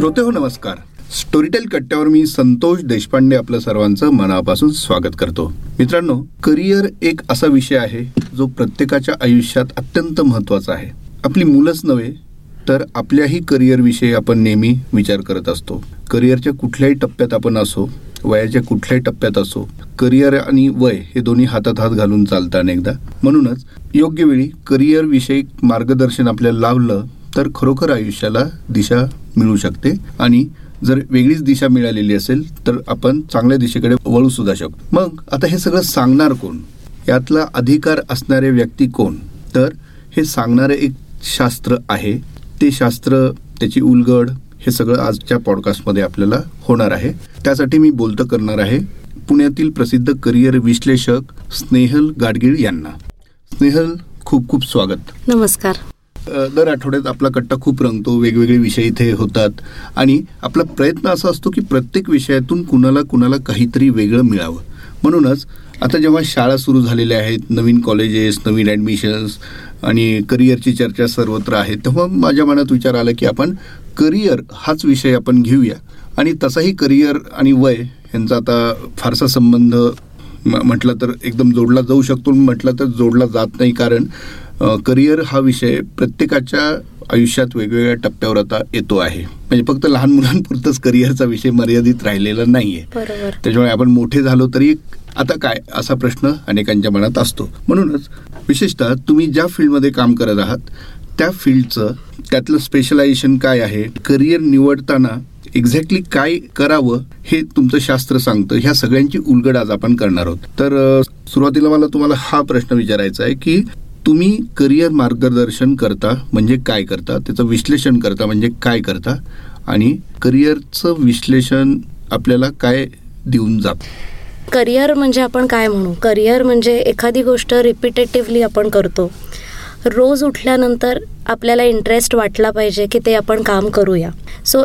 श्रोते हो नमस्कार. स्टोरीटेल कट्ट्यावर मी संतोष देशपांडे आपलं सर्वांचं मनापासून स्वागत करतो. मित्रांनो करिअर एक असा विषय आहे जो प्रत्येकाच्या आयुष्यात अत्यंत महत्त्वाचा आहे. आपली मुलंच नव्हे तर आपल्याही करिअरविषयी आपण नेहमी विचार करत असतो. करिअरच्या कुठल्याही टप्प्यात आपण असो वयाच्या कुठल्याही टप्प्यात असो करिअर आणि वय हे दोन्ही हातात हात घालून चालतं अनेकदा म्हणूनच योग्य वेळी करिअरविषयी मार्गदर्शन आपल्याला लावलं तर खरोखर आयुष्याला दिशा मिळू शकते. आणि जर वेगळीच दिशा मिळालेली असेल तर आपण चांगल्या दिशेकडे वळू सुद्धा शकतो. मग आता हे सगळं सांगणार कोण? यातला अधिकार असणारे व्यक्ती कोण? तर हे सांगणारे एक शास्त्र आहे. ते शास्त्र त्याची उलगड हे सगळं आजच्या पॉडकास्टमध्ये आपल्याला होणार आहे. त्यासाठी मी बोलतं करणार आहे पुण्यातील प्रसिद्ध करिअर विश्लेषक स्नेहल गाडगीळ यांना. स्नेहल खूप खूप स्वागत. नमस्कार. दर आठवड्यात आपला कट्टा खूप रंगतो वेगवेगळे विषय इथे होतात. आणि आपला प्रयत्न असा असतो की प्रत्येक विषयातून कुणाला कुणाला काहीतरी वेगळं मिळावं. म्हणूनच आता जेव्हा शाळा सुरू झालेल्या आहेत नवीन कॉलेजेस नवीन ॲडमिशन्स आणि करिअरची चर्चा सर्वत्र आहे तेव्हा माझ्या मनात विचार आला की आपण करिअर हाच विषय आपण घेऊया. आणि तसाही करिअर आणि वय यांचा आता फारसा संबंध म- म्हटलं तर एकदम जोडला जाऊ शकतो म्हटलं तर जोडला जात नाही. कारण करिअर हा विषय प्रत्येकाच्या आयुष्यात वेगवेगळ्या टप्प्यावर आता येतो आहे. म्हणजे फक्त लहान मुलांपुरतच करिअरचा विषय मर्यादित राहिलेला नाहीये. त्याच्यामुळे आपण मोठे झालो तरी आता काय असा प्रश्न अनेकांच्या मनात असतो. म्हणूनच विशेषतः तुम्ही ज्या फील्डमध्ये काम करत आहात त्या फील्डचं त्यातलं स्पेशलायझेशन काय आहे करिअर निवडताना एक्झॅक्टली काय करावं हे तुमचं शास्त्र सांगतं. ह्या सगळ्यांची उलगड आज आपण करणार आहोत. तर सुरुवातीला मला तुम्हाला हा प्रश्न विचारायचा आहे की तुम्ही करिअर मार्गदर्शन करता म्हणजे काय करता? त्याचं विश्लेषण करता म्हणजे काय करता? आणि करिअरचं विश्लेषण आपल्याला काय देऊन जात? करिअर म्हणजे आपण काय म्हणू? करिअर म्हणजे एखादी गोष्ट रिपिटेटिव्हली आपण करतो. रोज उठल्यानंतर आपल्याला इंटरेस्ट वाटला पाहिजे की ते आपण काम करूया. सो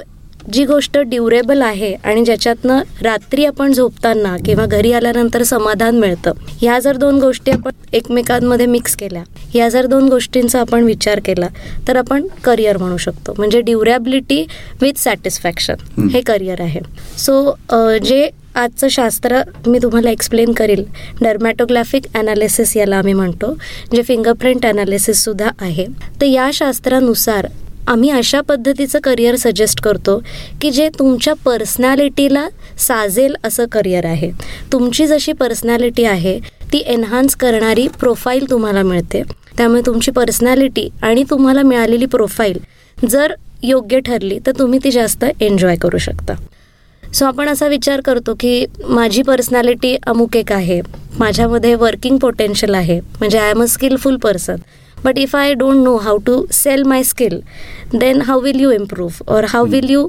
जी गोष्ट ड्युरेबल आहे आणि ज्याच्यातनं रात्री आपण झोपताना किंवा घरी आल्यानंतर समाधान मिळतं ह्या जर दोन गोष्टी आपण एकमेकांमध्ये मिक्स केल्या ह्या जर दोन गोष्टींचा आपण विचार केला तर आपण करिअर म्हणू शकतो. म्हणजे ड्युरेबिलिटी विथ सॅटिस्फॅक्शन हे करिअर आहे. सो जे आजचं शास्त्र मी तुम्हाला एक्सप्लेन करेल डर्मॅटोग्राफिक ॲनालिसिस याला आम्ही म्हणतो जे फिंगरप्रिंट ॲनालिसिससुद्धा आहे तर या शास्त्रानुसार आम्ही अशा पद्धतीचं करिअर सजेस्ट करतो की जे तुमच्या पर्सनॅलिटीला साजेल असं करिअर आहे. तुमची जशी पर्सनॅलिटी आहे ती एन्हान्स करणारी प्रोफाईल तुम्हाला मिळते. त्यामुळे तुमची पर्सनॅलिटी आणि तुम्हाला मिळालेली प्रोफाईल जर योग्य ठरली तर तुम्ही ती जास्त एन्जॉय करू शकता. सो आपण असा विचार करतो की माझी पर्सनॅलिटी अमुक एक आहे. माझ्यामध्ये वर्किंग पोटेन्शियल आहे. म्हणजे I am a skillful person but if I don't know how to sell my skill then how will you improve or how will you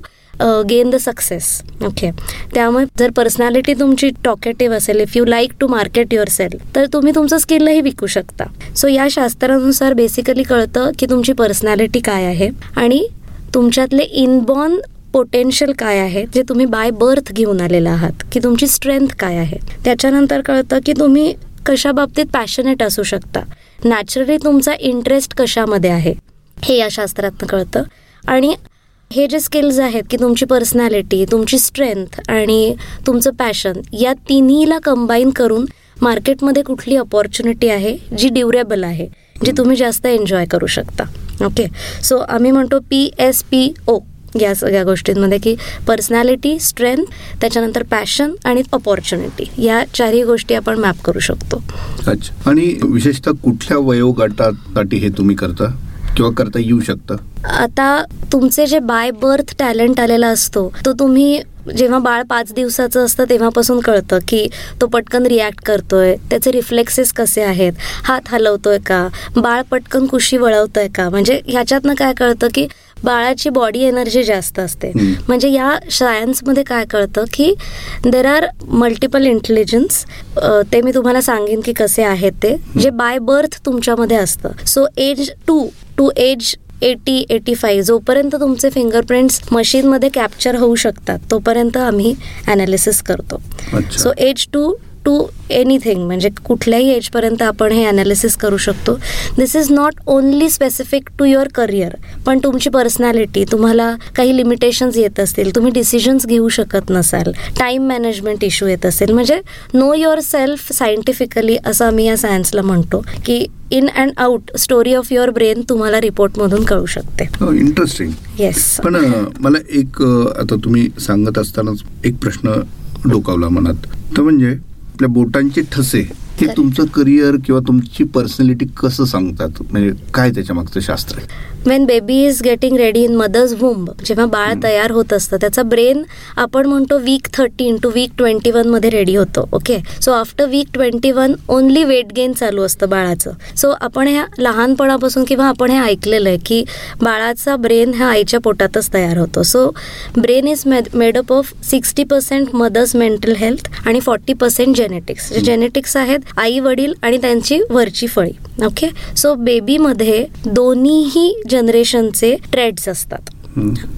gain the success okay त्यामुळे जर personality तुमची talkative असेल if you like to market your sell तर तुम्ही तुमचं स्किलही विकू शकता. So या शास्त्रानुसार बेसिकली कळतं की तुमची पर्सनॅलिटी काय आहे आणि तुमच्यातले इनबॉर्न पोटेन्शियल काय आहे जे तुम्ही बाय बर्थ घेऊन आलेला आहात की तुमची स्ट्रेंथ काय आहे. त्याच्यानंतर कळतं की तुम्ही कशा बाबतीत पॅशनेट असू शकता. नॅचरली तुमचा इंटरेस्ट कशामध्ये आहे? हे या शास्त्रातनं कळतं. आणि हे जे स्किल्स आहेत की तुमची पर्सनॅलिटी तुमची स्ट्रेंथ आणि तुमचं पॅशन या तिन्हीला कंबाईन करून मार्केटमध्ये कुठली अपॉर्च्युनिटी आहे जी ड्युरेबल आहे जी तुम्ही जास्त एन्जॉय करू शकता. ओके सो आम्ही म्हणतो पी एस पी ओ या सगळ्या गोष्टींमध्ये की पर्सनॅलिटी स्ट्रेंथ त्याच्यानंतर पॅशन आणि अपॉर्च्युनिटी या चारही गोष्टी आपण मॅप करू शकतो. अच्छा. आणि विशेषतः कुठल्या वयोगटासाठी हे तुम्ही करता? किंवा करता येऊ शकता? आता तुमचे जे बाय बर्थ टॅलेंट आलेला असतो तो तुम्ही जेव्हा बाळ पाच दिवसाचं असतं तेव्हापासून कळतं की तो पटकन रिॲक्ट करतोय. त्याचे रिफ्लेक्सेस कसे आहेत? हात हलवतोय का? बाळ पटकन कुशी वळवतोय का? म्हणजे ह्याच्यातनं काय कळतं की बाळाची बॉडी एनर्जी जास्त असते. म्हणजे या सायन्समध्ये काय कळतं की देर आर मल्टिपल इंटेलिजन्स ते मी तुम्हाला सांगेन की कसे आहेत ते. जे बाय बर्थ तुमच्यामध्ये असतं. So age two to age eighty eighty five जोपर्यंत तुमचे फिंगरप्रिंट्स मशीनमध्ये कॅप्चर होऊ शकतात तोपर्यंत आम्ही ॲनालिसिस करतो. So age two to anything म्हणजे कुठल्याही एजपर्यंत आपण हे अनालिसिस करू शकतो. This is not only specific to your career पण तुमची पर्सनॅलिटी तुम्हाला काही लिमिटेशन्स येत असतील तुम्ही डिसिजन्स घेऊ शकत नसाल टाईम मॅनेजमेंट इश्यू येत असेल. म्हणजे नो युअर सेल्फ सायंटिफिकली असं आम्ही या सायन्सला म्हणतो की in and out story of your brain तुम्हाला रिपोर्टमधून कळू शकते. इंटरेस्टिंग येस पण मला एक आता तुम्ही सांगत असतानाच एक प्रश्न डोकावला मनात. तर म्हणजे आपल्या बोटांचे ठसे Correct. तुमचं करिअर किंवा तुमची पर्सनॅलिटी कसं सांगतात म्हणजे काय त्याच्या मागचं शास्त्र आहे when baby is getting ready in mother's womb जेव्हा बाळ तयार होत असतं त्याचा ब्रेन आपण म्हणतो week thirteen to week twenty मध्ये रेडी होतो okay so after week twenty one only weight gain चालू असतं बाळाचं. सो आपण ह्या लहानपणापासून किंवा आपण हे ऐकलेलं आहे की बाळाचा ब्रेन हा आईच्या पोटातच तयार होतो. So brain is made up of sixty percent mother's mental health आणि फॉर्टी पर्सेंट जेनेटिक्स जे जेनेटिक्स आहेत आई वडील आणि त्यांची वरची फळी ओके सो बेबीमध्ये दोन्हीही जनरेशनचे ट्रेड्स असतात.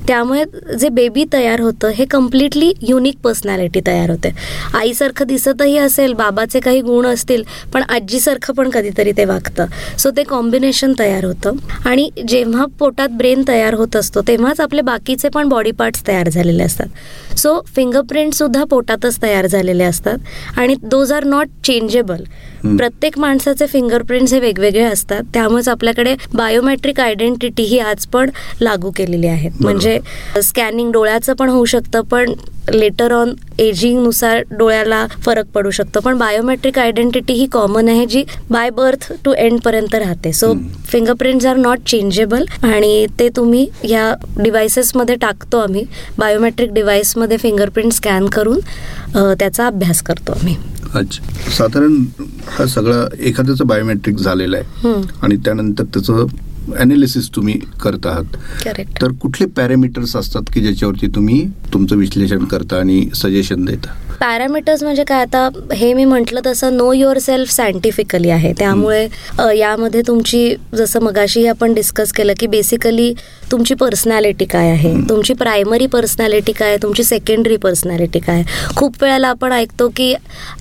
त्यामुळे जे बेबी तयार होतं हे कम्प्लिटली युनिक पर्सनॅलिटी तयार होते. आईसारखं दिसतही असेल बाबाचे काही गुण असतील पण आजीसारखं पण कधीतरी ते वागतं. सो ते कॉम्बिनेशन तयार होतं. आणि जेव्हा पोटात ब्रेन तयार होत असतो तेव्हाच आपले बाकीचे पण बॉडी पार्ट्स तयार झालेले असतात. सो फिंगरप्रिंटसुद्धा पोटातच तयार झालेले असतात. आणि दोज आर नॉट चेंजेबल प्रत्येक माणसाचे फिंगरप्रिंट्स हे वेगवेगळे असतात. त्यामुळेच आपल्याकडे बायोमेट्रिक आयडेंटिटी ही आज पण लागू केलेली बरोबर. म्हणजे स्कॅनिंग डोळ्याचं पण होऊ शकतं पण लेटर ऑन एजिंगनुसार डोळ्याला फरक पडू शकतो. पण बायोमेट्रिक आयडेंटिटी ही कॉमन आहे जी बाय बर्थ टू एंड पर्यंत राहते. So. Fingerprints are not changeable आणि ते तुम्ही या डिव्हायसेसमध्ये टाकतो आम्ही. बायोमेट्रिक डिव्हाइसमध्ये फिंगरप्रिंट स्कॅन करून त्याचा अभ्यास करतो आम्ही. अच्छा. साधारण हा सगळा एखाद्याचं बायोमेट्रिक झालेलं आहे. आणि त्यानंतर त्याचं अनालिसिस तुम्ही करत आहात. तर कुठले पॅरामीटर्स असतात की ज्याच्यावरती तुम्ही तुमचं विश्लेषण करता आणि सजेशन देता? पॅरामीटर्स म्हणजे काय? आता हे मी म्हटलं तसं नो युअर सेल्फ सायंटिफिकली आहे. त्यामुळे यामध्ये तुमची जसं मगाशी आपण डिस्कस केलं की बेसिकली तुमची पर्सनॅलिटी काय आहे? तुमची प्रायमरी पर्सनॅलिटी काय आहे? तुमची सेकंडरी पर्सनॅलिटी काय आहे? खूप वेळेला आपण ऐकतो की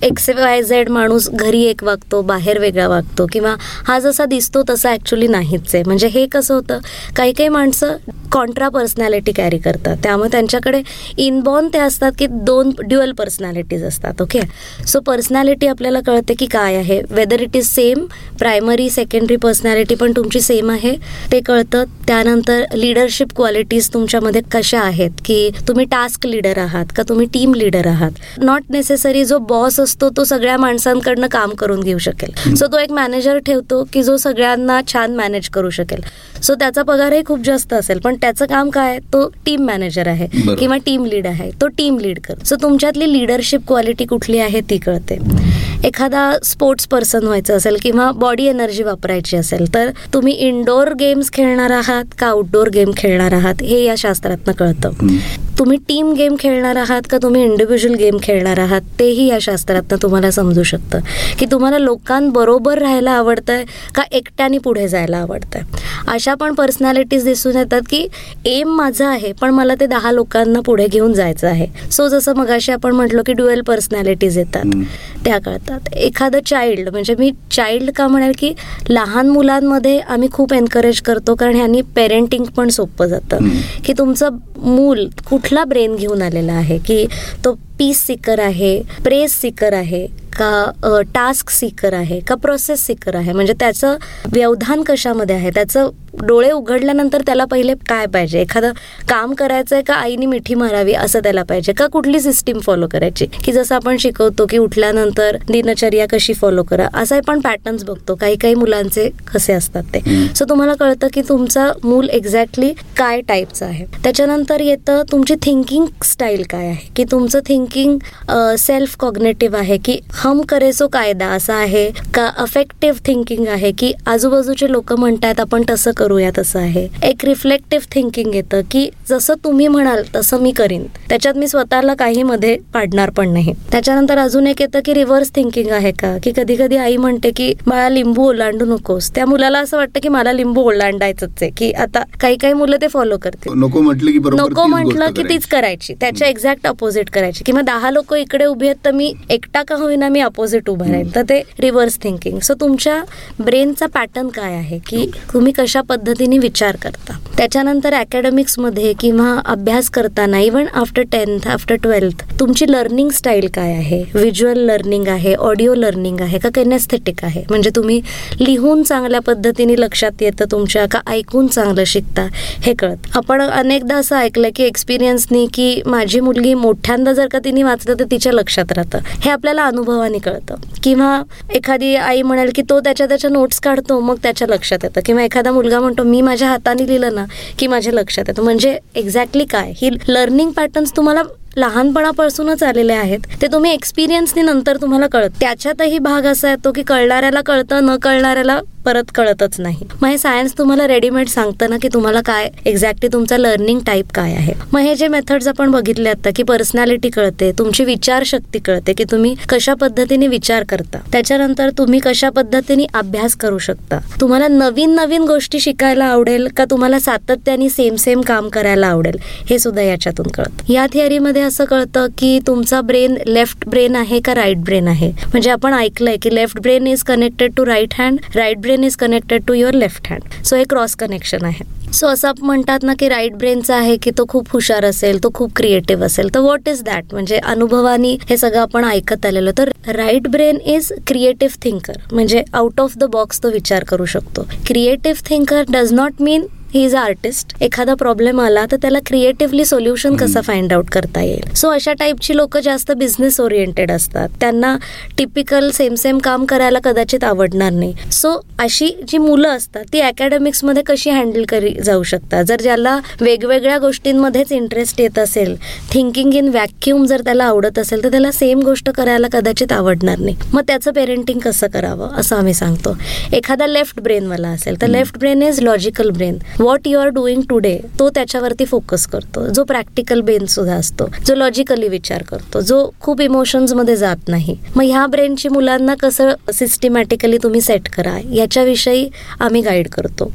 एक्स वाय झेड माणूस घरी एक वागतो बाहेर वेगळा वागतो किंवा हा जसा दिसतो तसा ॲक्च्युली नाहीच आहे. म्हणजे हे कसं होतं? काही काही माणसं कॉन्ट्रा पर्सनॅलिटी कॅरी करतात. त्यामुळे त्यांच्याकडे इनबॉर्न ते असतात की दोन ड्युअल पर्सनॅलिटीज असतात ओके सो पर्सनॅलिटी आपल्याला कळते की काय आहे? Whether it is same primary secondary personality पण तुमची सेम आहे ते कळतं. त्यानंतर लिडरशिप क्वालिटीज तुमच्यामध्ये कशा आहेत? की तुम्ही टास्क लीडर आहात का तुम्ही टीम लीडर आहात? नॉट नेसेसरी जो बॉस असतो तो सगळ्या माणसांकडनं काम करून घेऊ शकेल. सो तो एक मॅनेजर ठेवतो की जो सगळ्यांना छान मॅनेज करू शकेल. सो त्याचा पगारही खूप जास्त असेल पण त्याचं काम काय? तो टीम मॅनेजर आहे. किंवा टीम लीड आहे तो टीम लीड कर. सो तुमच्यातली लिडरशिप क्वालिटी कुठली आहे ती कळते. एखादा स्पोर्ट्स पर्सन व्हायचं असेल किंवा बॉडी एनर्जी वापरायची असेल तर तुम्ही इनडोअर गेम्स खेळणार आहात का आउटडोअर गेम खेळणार आहात हे या शास्त्रातनं कळतं. तुम्ही टीम गेम खेळणार आहात का तुम्ही इंडिव्हिज्युअल गेम खेळणार आहात? तेही या शास्त्रातनं तुम्हाला समजू शकतं. की तुम्हाला लोकांबरोबर राहायला आवडतंय का एकट्याने पुढे जायला आवडतंय? अशा पण पर्सनॅलिटीज दिसून येतात की एम माझं आहे पण मला ते दहा लोकांना पुढे घेऊन जायचं आहे. सो जसं मगाशी आपण म्हटलो की ड्युएल पर्सनॅलिटीज येतात. त्या कळतात. एखादं चाइल्ड म्हणजे मी चाइल्ड का म्हणेल की लहान मुलांमध्ये आम्ही खूप एनकरेज करतो कारण ह्यांनी पेरेंटिंग पण सोपं जातं. की तुमचं मूल कुठला ब्रेन घेऊन आलेला आहे? की तो पीस सिकर आहे प्रेस सिकर आहे? का टास्क सिकर आहे का प्रोसेस सिकर आहे? म्हणजे त्याचं व्यवधान कशामध्ये आहे? त्याचं डोळे उघडल्यानंतर त्याला पहिले काय पाहिजे? एखादं काम करायचं आहे का आईने मिठी मारावी असं त्याला पाहिजे? का कुठली सिस्टीम फॉलो करायची? की जसं आपण शिकवतो की उठल्यानंतर दिनचर्या कशी फॉलो करा? असं आपण पॅटर्न्स बघतो. काही काही मुलांचे कसे असतात ते. सो तुम्हाला कळतं की तुमचा मूल एक्झॅक्टली काय टाईपचं आहे. त्याच्यानंतर येतं तुमची थिंकिंग स्टाईल काय आहे? की तुमचं थिंकिंग सेल्फ कॉग्नेटिव्ह आहे की हम करे सो कायदा असा आहे का अफेक्टिव्ह थिंकिंग आहे की आजूबाजूचे लोक म्हणतात आपण तसं करूया तसं आहे. एक रिफ्लेक्टिव्ह थिंकिंग येतं की जसं तुम्ही म्हणाल तसं मी करीन. त्याच्यात मी स्वतःला काही मध्ये पाडणार पण नाही. त्याच्यानंतर अजून एक येतं की रिव्हर्स थिंकिंग आहे का? की कधी कधी आई म्हणते की बाळा लिंबू ओलांडू नकोस. त्या मुलाला असं वाटतं की मला लिंबू ओलांडायचंच आहे की आता काही काही मुलं ते फॉलो करतील. नको म्हटलं की नको तीच म्हटलं की करायची. तीच करायची. त्याच्या एक्झॅक्ट अपोजिट करायची. किंवा दहा लोक इकडे उभी आहेत तर मी एकटा का होईना मी मी अपोजिट उभं राहील तर ते रिव्हर्स थिंकिंग सो तुमच्या ब्रेनचा पॅटर्न काय आहे की तुम्ही कशा पद्धतीने विचार करता? त्याच्यानंतर अकॅडमिक्समध्ये किंवा अभ्यास करताना even after tenth after twelfth तुमची लर्निंग स्टाईल काय आहे? व्हिज्युअल लर्निंग आहे ऑडिओ लर्निंग आहे का केनेस्थेटिक आहे? म्हणजे तुम्ही लिहून चांगल्या पद्धतीने लक्षात येतं तुमच्या का ऐकून चांगलं शिकता हे कळत. आपण अनेकदा असं ऐकलं की एक्सपिरियन्सनी की माझी मुलगी मोठ्यांदा जर का तिने वाचलं तर तिच्या लक्षात राहतं. हे आपल्याला अनुभवाने कळतं. किंवा एखादी आई म्हणेल की तो त्याच्या त्याच्या नोट्स काढतो मग त्याच्या लक्षात येतं. किंवा एखादा मुलगा म्हणतो मी माझ्या हाताने लिहिलं ना की माझ्या लक्षात येतं. म्हणजे एक्झॅक्टली काय? ही लर्निंग पॅटर्न्स तुम्हाला लहानपणापासूनच आलेले आहेत. ते तुम्ही एक्सपिरियन्सनी नंतर तुम्हाला कळत. त्याच्यातही भाग असा येतो की कळणाऱ्याला कळतं न कळणाऱ्याला परत कळतच नाही. मग हे सायन्स तुम्हाला रेडीमेड सांगतं ना की तुम्हाला काय एक्झॅक्टली तुमचा लर्निंग टाईप काय आहे. मग हे जे मेथड्स आपण बघितले आता की पर्सनॅलिटी कळते तुमची विचारशक्ती कळते की तुम्ही कशा पद्धतीने विचार करता. त्याच्यानंतर तुम्ही कशा पद्धतीने अभ्यास करू शकता. तुम्हाला नवीन नवीन गोष्टी शिकायला आवडेल का तुम्हाला सातत्याने सेम सेम काम करायला आवडेल हे सुद्धा याच्यातून कळतं. या थिअरीमध्ये असं कळतं की तुमचा ब्रेन लेफ्ट ब्रेन आहे का राईट ब्रेन आहे? म्हणजे आपण ऐकलंय की left brain is connected to right hand right brain is connected to your left hand so हे क्रॉस कनेक्शन आहे. सो असं म्हणतात ना की राईट ब्रेनचा आहे की तो खूप हुशार असेल तो खूप क्रिएटिव्ह असेल. तर व्हॉट इज दॅट म्हणजे अनुभवानी हे सगळं आपण ऐकत आलेलो. तर right brain is creative thinker म्हणजे आउट ऑफ द बॉक्स तो विचार करू शकतो. Creative thinker does not mean he is a artist एखादा प्रॉब्लेम आला तर त्याला क्रिएटिव्हली सोल्युशन कसं फाइंड आउट करता येईल? सो अशा टाईपची लोक जास्त बिझनेस ओरिएंटेड असतात. त्यांना टिपिकल सेम सेम काम करायला कदाचित आवडणार नाही. सो अशी जी मुलं असतात ती अकॅडमिक्समध्ये कशी हँडल करी जाऊ शकतात? जर ज्याला वेगवेगळ्या गोष्टींमध्येच इंटरेस्ट येत असेल थिंकिंग इन व्हॅक्युम जर त्याला आवडत असेल तर त्याला सेम गोष्ट करायला कदाचित आवडणार नाही. मग त्याचं पेरेंटिंग कसं करावं असं आम्ही सांगतो. एखादा लेफ्ट ब्रेनवाला असेल तर left brain is logical brain what you are doing today तो त्याच्यावरती फोकस करतो. जो प्रॅक्टिकल ब्रेन सुद्धा असतो जो लॉजिकली विचार करतो जो खूप इमोशन्समध्ये जात नाही. मग ह्या ब्रेनची मुलांना कसं सिस्टमॅटिकली तुम्ही सेट करा याच्याविषयी आम्ही गाईड करतो.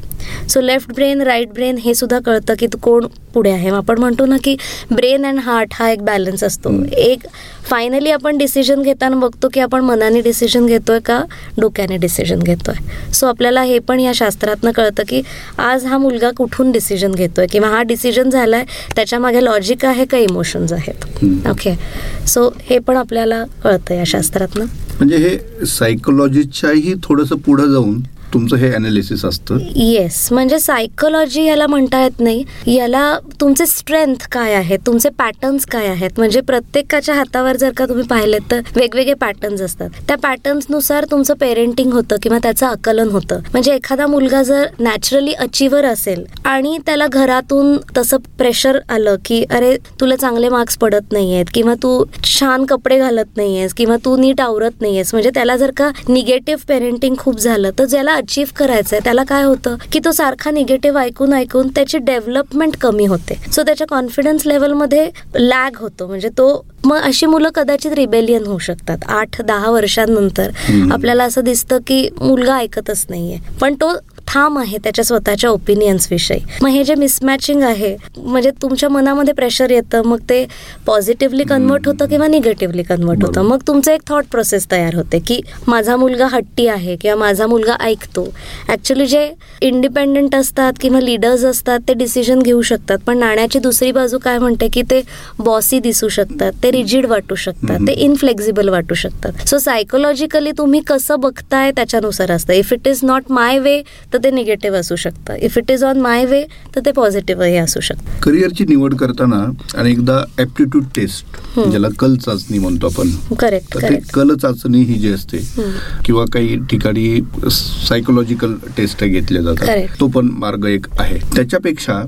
So left brain right brain हे सुद्धा कळतं की तू कोण पुढे आहे. आपण म्हणतो ना की ब्रेन अँड हार्ट हा एक बॅलन्स असतो. एक फायनली आपण डिसिजन घेताना बघतो की आपण मनाने डिसिजन घेतोय का डोक्याने डिसिजन घेतोय. सो आपल्याला हे पण या शास्त्रातनं कळतं की आज हा मुलगा कुठून डिसिजन घेतोय किंवा हा डिसिजन झालाय त्याच्यामागे लॉजिक आहे का इमोशन्स आहेत? ओके सो हे पण आपल्याला कळतं या शास्त्रातनं. म्हणजे हे सायकोलॉजीच्याही थोडंसं पुढे जाऊन तुमचं हे अनालिसिस असतं? येस म्हणजे सायकोलॉजी याला म्हणता येत नाही. याला तुमचे स्ट्रेंथ काय आहेत? तुमचे पॅटर्न्स काय आहेत? म्हणजे प्रत्येकाच्या हातावर जर का तुम्ही पाहिलेत तर वेगवेगळे पॅटर्न्स असतात. त्या पॅटर्न्सनुसार तुमचं पेरेंटिंग होतं किंवा त्याचं आकलन होतं. म्हणजे एखादा मुलगा जर नॅचरली अचिव्हर असेल आणि त्याला घरातून तसं प्रेशर आलं की अरे तुला चांगले मार्क्स पडत नाहीयेत किंवा तू छान कपडे घालत नाहीयेस किंवा तू नीट आवरत नाहीयेस. म्हणजे त्याला जर का निगेटिव्ह पेरेंटिंग खूप झालं तर ज्याला अचीव्ह करायचंय त्याला काय होतं की तो सारखा निगेटिव्ह ऐकून ऐकून त्याची डेव्हलपमेंट कमी होते. सो त्याच्या कॉन्फिडन्स लेवलमध्ये लॅग होतो. म्हणजे तो मग अशी मुलं कदाचित रिबेलियन होऊ शकतात. आठ दहा वर्षांनंतर आपल्याला असं दिसतं की मुलगा ऐकतच नाहीये. पण तो ठाम आहे त्याच्या स्वतःच्या ओपिनियन्स विषयी. मग हे जे मिसमॅचिंग आहे म्हणजे तुमच्या मनामध्ये प्रेशर येतं मग ते पॉझिटिव्हली कन्वर्ट होतं किंवा निगेटिव्हली कन्वर्ट होतं? मग तुमचं एक थॉट प्रोसेस तयार होते की माझा मुलगा हट्टी आहे किंवा माझा मुलगा ऐकतो. ऍक्च्युली जे इंडिपेंडंट असतात किंवा लिडर्स असतात ते डिसिजन घेऊ शकतात. पण नाण्याची दुसरी बाजू काय म्हणते की ते बॉसी दिसू शकतात ते रिजिड वाटू शकतात ते इनफ्लेक्झिबल वाटू शकतात. सो सायकोलॉजिकली तुम्ही कसं बघताय त्याच्यानुसार असतं. If it is not my way तर ते निगेटिव्ह असू शकतं. If it is on my way तर ते पॉझिटिव्हही असू शकतं. करिअरची निवड करताना अनेकदा ॲप्टिट्यूड टेस्ट ज्याला कल चाचणी म्हणतो आपण करेक्ट कल चाचणी ही जी असते किंवा काही ठिकाणी सायकोलॉजिकल टेस्ट घेतल्या जातात. तो पण मार्ग एक आहे. त्याच्यापेक्षा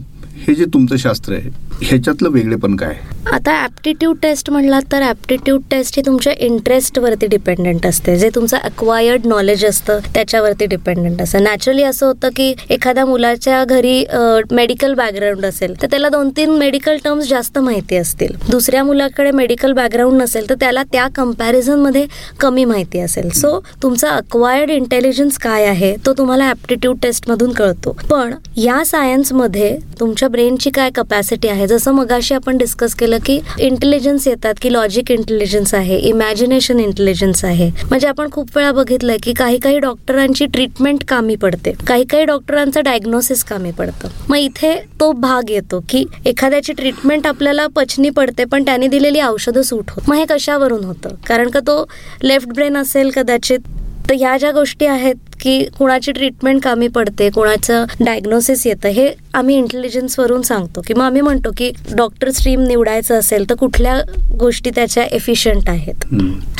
हे जे तुमचं शास्त्र आहे ह्याच्यातलं वेगळेपण काय? आता ॲप्टिट्यूड टेस्ट म्हणलात तर ॲप्टिट्यूड टेस्ट ही तुमच्या इंटरेस्टवरती डिपेंडेंट असते. जे तुमचं अक्वायर्ड नॉलेज असतं त्याच्यावरती डिपेंडेंट असतं. नॅचरली असं होतं की एखाद्या मुलाच्या घरी मेडिकल बॅकग्राऊंड असेल तर त्याला दोन तीन मेडिकल टर्म्स जास्त माहिती असतील. दुसऱ्या मुलाकडे मेडिकल बॅकग्राऊंड नसेल तर त्याला त्या कम्पॅरिझनमध्ये कमी माहिती असेल. सो तुमचा अक्वायर्ड इंटेलिजन्स काय आहे तो तुम्हाला ॲप्टिट्यूड टेस्टमधून कळतो. पण या सायन्समध्ये तुमच्या ब्रेनची काय कपॅसिटी आहे जसं मगाशी आपण डिस्कस केलं की इंटेलिजन्स येतात की लॉजिक इंटेलिजन्स आहे इमॅजिनेशन इंटेलिजन्स आहे. म्हणजे आपण खूप वेळा बघितलंय की काही काही डॉक्टरांची ट्रीटमेंट कामी पडते. काही काही डॉक्टरांचं डायग्नोसिस कामी पडतं. मग इथे तो भाग येतो की एखाद्याची ट्रीटमेंट आपल्याला पचनी पडते पण त्याने दिलेली औषधं सूट होत. मग हे कशावरून होतं? कारण का तो लेफ्ट ब्रेन असेल कदाचित तर ह्या ज्या गोष्टी आहेत की कुणाची ट्रीटमेंट कमी पडते कुणाचं डायग्नोसिस येतं हे आम्ही इंटेलिजन्सवरून सांगतो. किंवा आम्ही म्हणतो की डॉक्टर स्ट्रीम निवडायचं असेल तर कुठल्या गोष्टी त्याच्या एफिशियंट आहेत?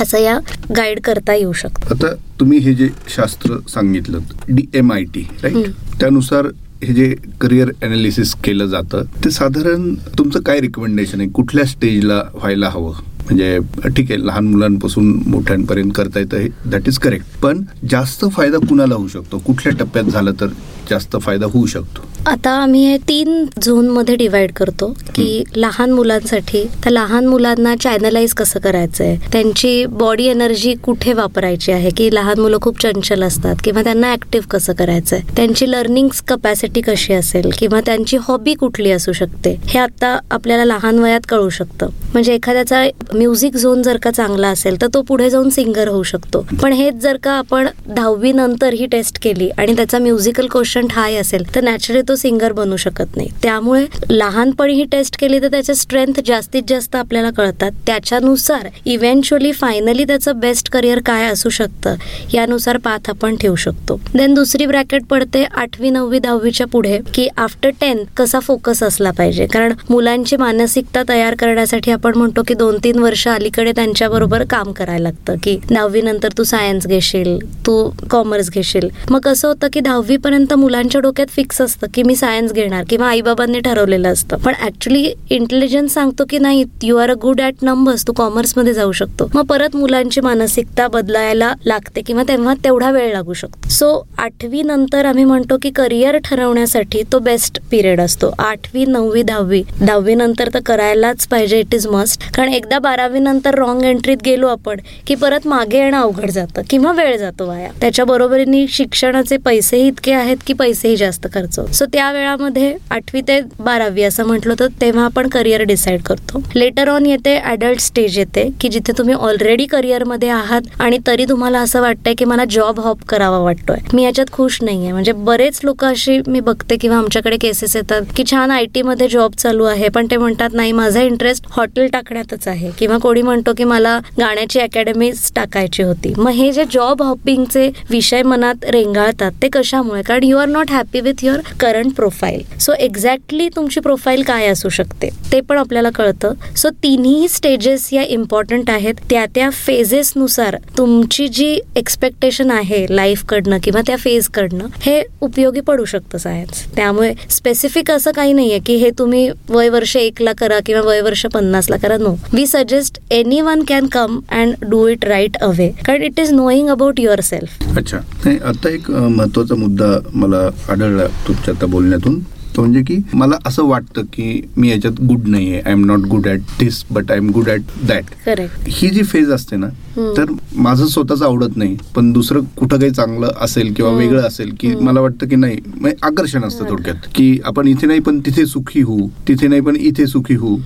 असं या गाईड करता येऊ शकतं. आता तुम्ही हे जे शास्त्र सांगितलं D M I T right त्यानुसार हे जे करिअर अनालिसिस केलं जातं ते साधारण तुमचं काय रिकमेंडेशन आहे? कुठल्या स्टेजला व्हायला हवं? म्हणजे ठीक आहे लहान मुलांपासून मोठ्यांपर्यंत करता येतं हे दॅट इज करेक्ट पण जास्त फायदा कुणाला होऊ शकतो? कुठल्या टप्प्यात झालं तर जास्त फायदा होऊ शकतो? आता आम्ही हे तीन झोनमध्ये डिवाइड करतो की लहान मुलांसाठी तर लहान मुलांना चॅनलाइज कसं करायचंय? त्यांची बॉडी एनर्जी कुठे वापरायची आहे? की लहान मुलं खूप चंचल असतात किंवा त्यांना ऍक्टिव्ह कसं करायचंय? त्यांची लर्निंग कपॅसिटी कशी असेल? किंवा त्यांची हॉबी कुठली असू शकते? हे आता आपल्याला लहान वयात कळू शकतं. म्हणजे एखाद्याचा म्युझिक झोन जर का चांगला असेल तर तो पुढे जाऊन सिंगर होऊ शकतो. पण हेच जर का आपण दहावी नंतर ही टेस्ट केली आणि त्याचा म्युझिकल क्वेश्चन हाय असेल तर नॅचरली तो सिंगर बनू शकत नाही. त्यामुळे लहानपणी ही टेस्ट केली तर त्याचे स्ट्रेंथ जास्तीत जास्त आपल्याला कळतात. त्याच्यानुसार इव्हेंच्युअली फायनली त्याचं बेस्ट करिअर काय असू शकतं यानुसार पाथ आपण ठेवू शकतो. देन दुसरी ब्रॅकेट पडते आठवी नववी दहावीच्या पुढे की आफ्टर टेन्थ कसा फोकस असला पाहिजे. कारण मुलांची मानसिकता तयार करण्यासाठी आपण म्हणतो की दोन तीन वर्ष अलीकडे त्यांच्याबरोबर काम करायला लागतं की दहावी नंतर तू सायन्स घेशील तू कॉमर्स घेशील. मग कसं होतं की दहावी पर्यंत मुलांच्या डोक्यात फिक्स असतं की मी सायन्स घेणार किंवा आईबाबांनी ठरवलेलं असतं. पण ऍक्च्युली इंटेलिजन्स सांगतो की नाही you are a good at numbers तू कॉमर्समध्ये जाऊ शकतो. मग परत मुलांची मानसिकता बदलायला लागते किंवा तेव्हा तेवढा वेळ लागू शकतो. सो आठवी नंतर आम्ही म्हणतो की करिअर ठरवण्यासाठी तो बेस्ट पिरियड असतो. आठवी नववी दहावी. दहावी नंतर तर करायलाच पाहिजे इट इज मस्ट कारण एकदा बारावी नंतर रॉंग एंट्रीत गेलो आपण की परत मागे येणं अवघड जातं किंवा वेळ जातो वाया. त्याच्या बरोबरीने शिक्षणाचे पैसेही इतके आहेत की पैसेही जास्त खर्च सो त्या वेळामध्ये आठवी ते बारावी असं म्हटलं तर तेव्हा आपण करिअर डिसाईड करतो. लेटर ऑन येते ॲडल्ट स्टेज येते की जिथे तुम्ही ऑलरेडी करिअरमध्ये आहात आणि तरी तुम्हाला असं वाटतंय की मला जॉब हॉप करावा वाटतोय. मी याच्यात खुश नाहीये. म्हणजे बरेच लोक अशी मी बघते किंवा आमच्याकडे केसेस येतात की छान आय टी मध्ये जॉब चालू आहे पण ते म्हणतात नाही माझा इंटरेस्ट हॉटेल टाकण्यातच आहे किंवा कोणी म्हणतो की मला गाण्याची अकॅडमीच टाकायची होती. मग हे जे जॉब हॉपिंगचे विषय मनात रेंगाळतात ते कशामुळे? कारण you are not happy with your current profile so exactly तुमची प्रोफाईल काय असू शकते? ते पण आपल्याला कळतं. सो तिन्ही स्टेजेस या इम्पॉर्टंट आहेत. त्या त्या फेजेसनुसार तुमची जी एक्सपेक्टेशन आहे लाईफकडनं किंवा त्या फेजकडनं हे उपयोगी पडू शकतं सायन्स त्यामुळे स्पेसिफिक असं काही नाहीये की हे तुम्ही वय वर्ष एकला करा किंवा वय वर्ष पन्नासला करा. No we suggest anyone can come and do it right away कारण it is knowing about yourself अच्छा. नाही आता एक महत्त्वाचा मुद्दा मला आढळला तुमच्या आता बोलण्यातून. तो म्हणजे की मला असं वाटतं की मी याच्यात गुड नाही आहे I am not good at this but I am good at that ही जी फेज असते ना. तर माझं स्वतःच आवडत नाही. पण दुसरं कुठं काही चांगलं असेल किंवा. वेगळं असेल की. मला वाटतं की नाही आकर्षण असतं थोडक्यात. की आपण इथे नाही पण तिथे सुखी होऊ तिथे नाही पण इथे सुखी होऊ.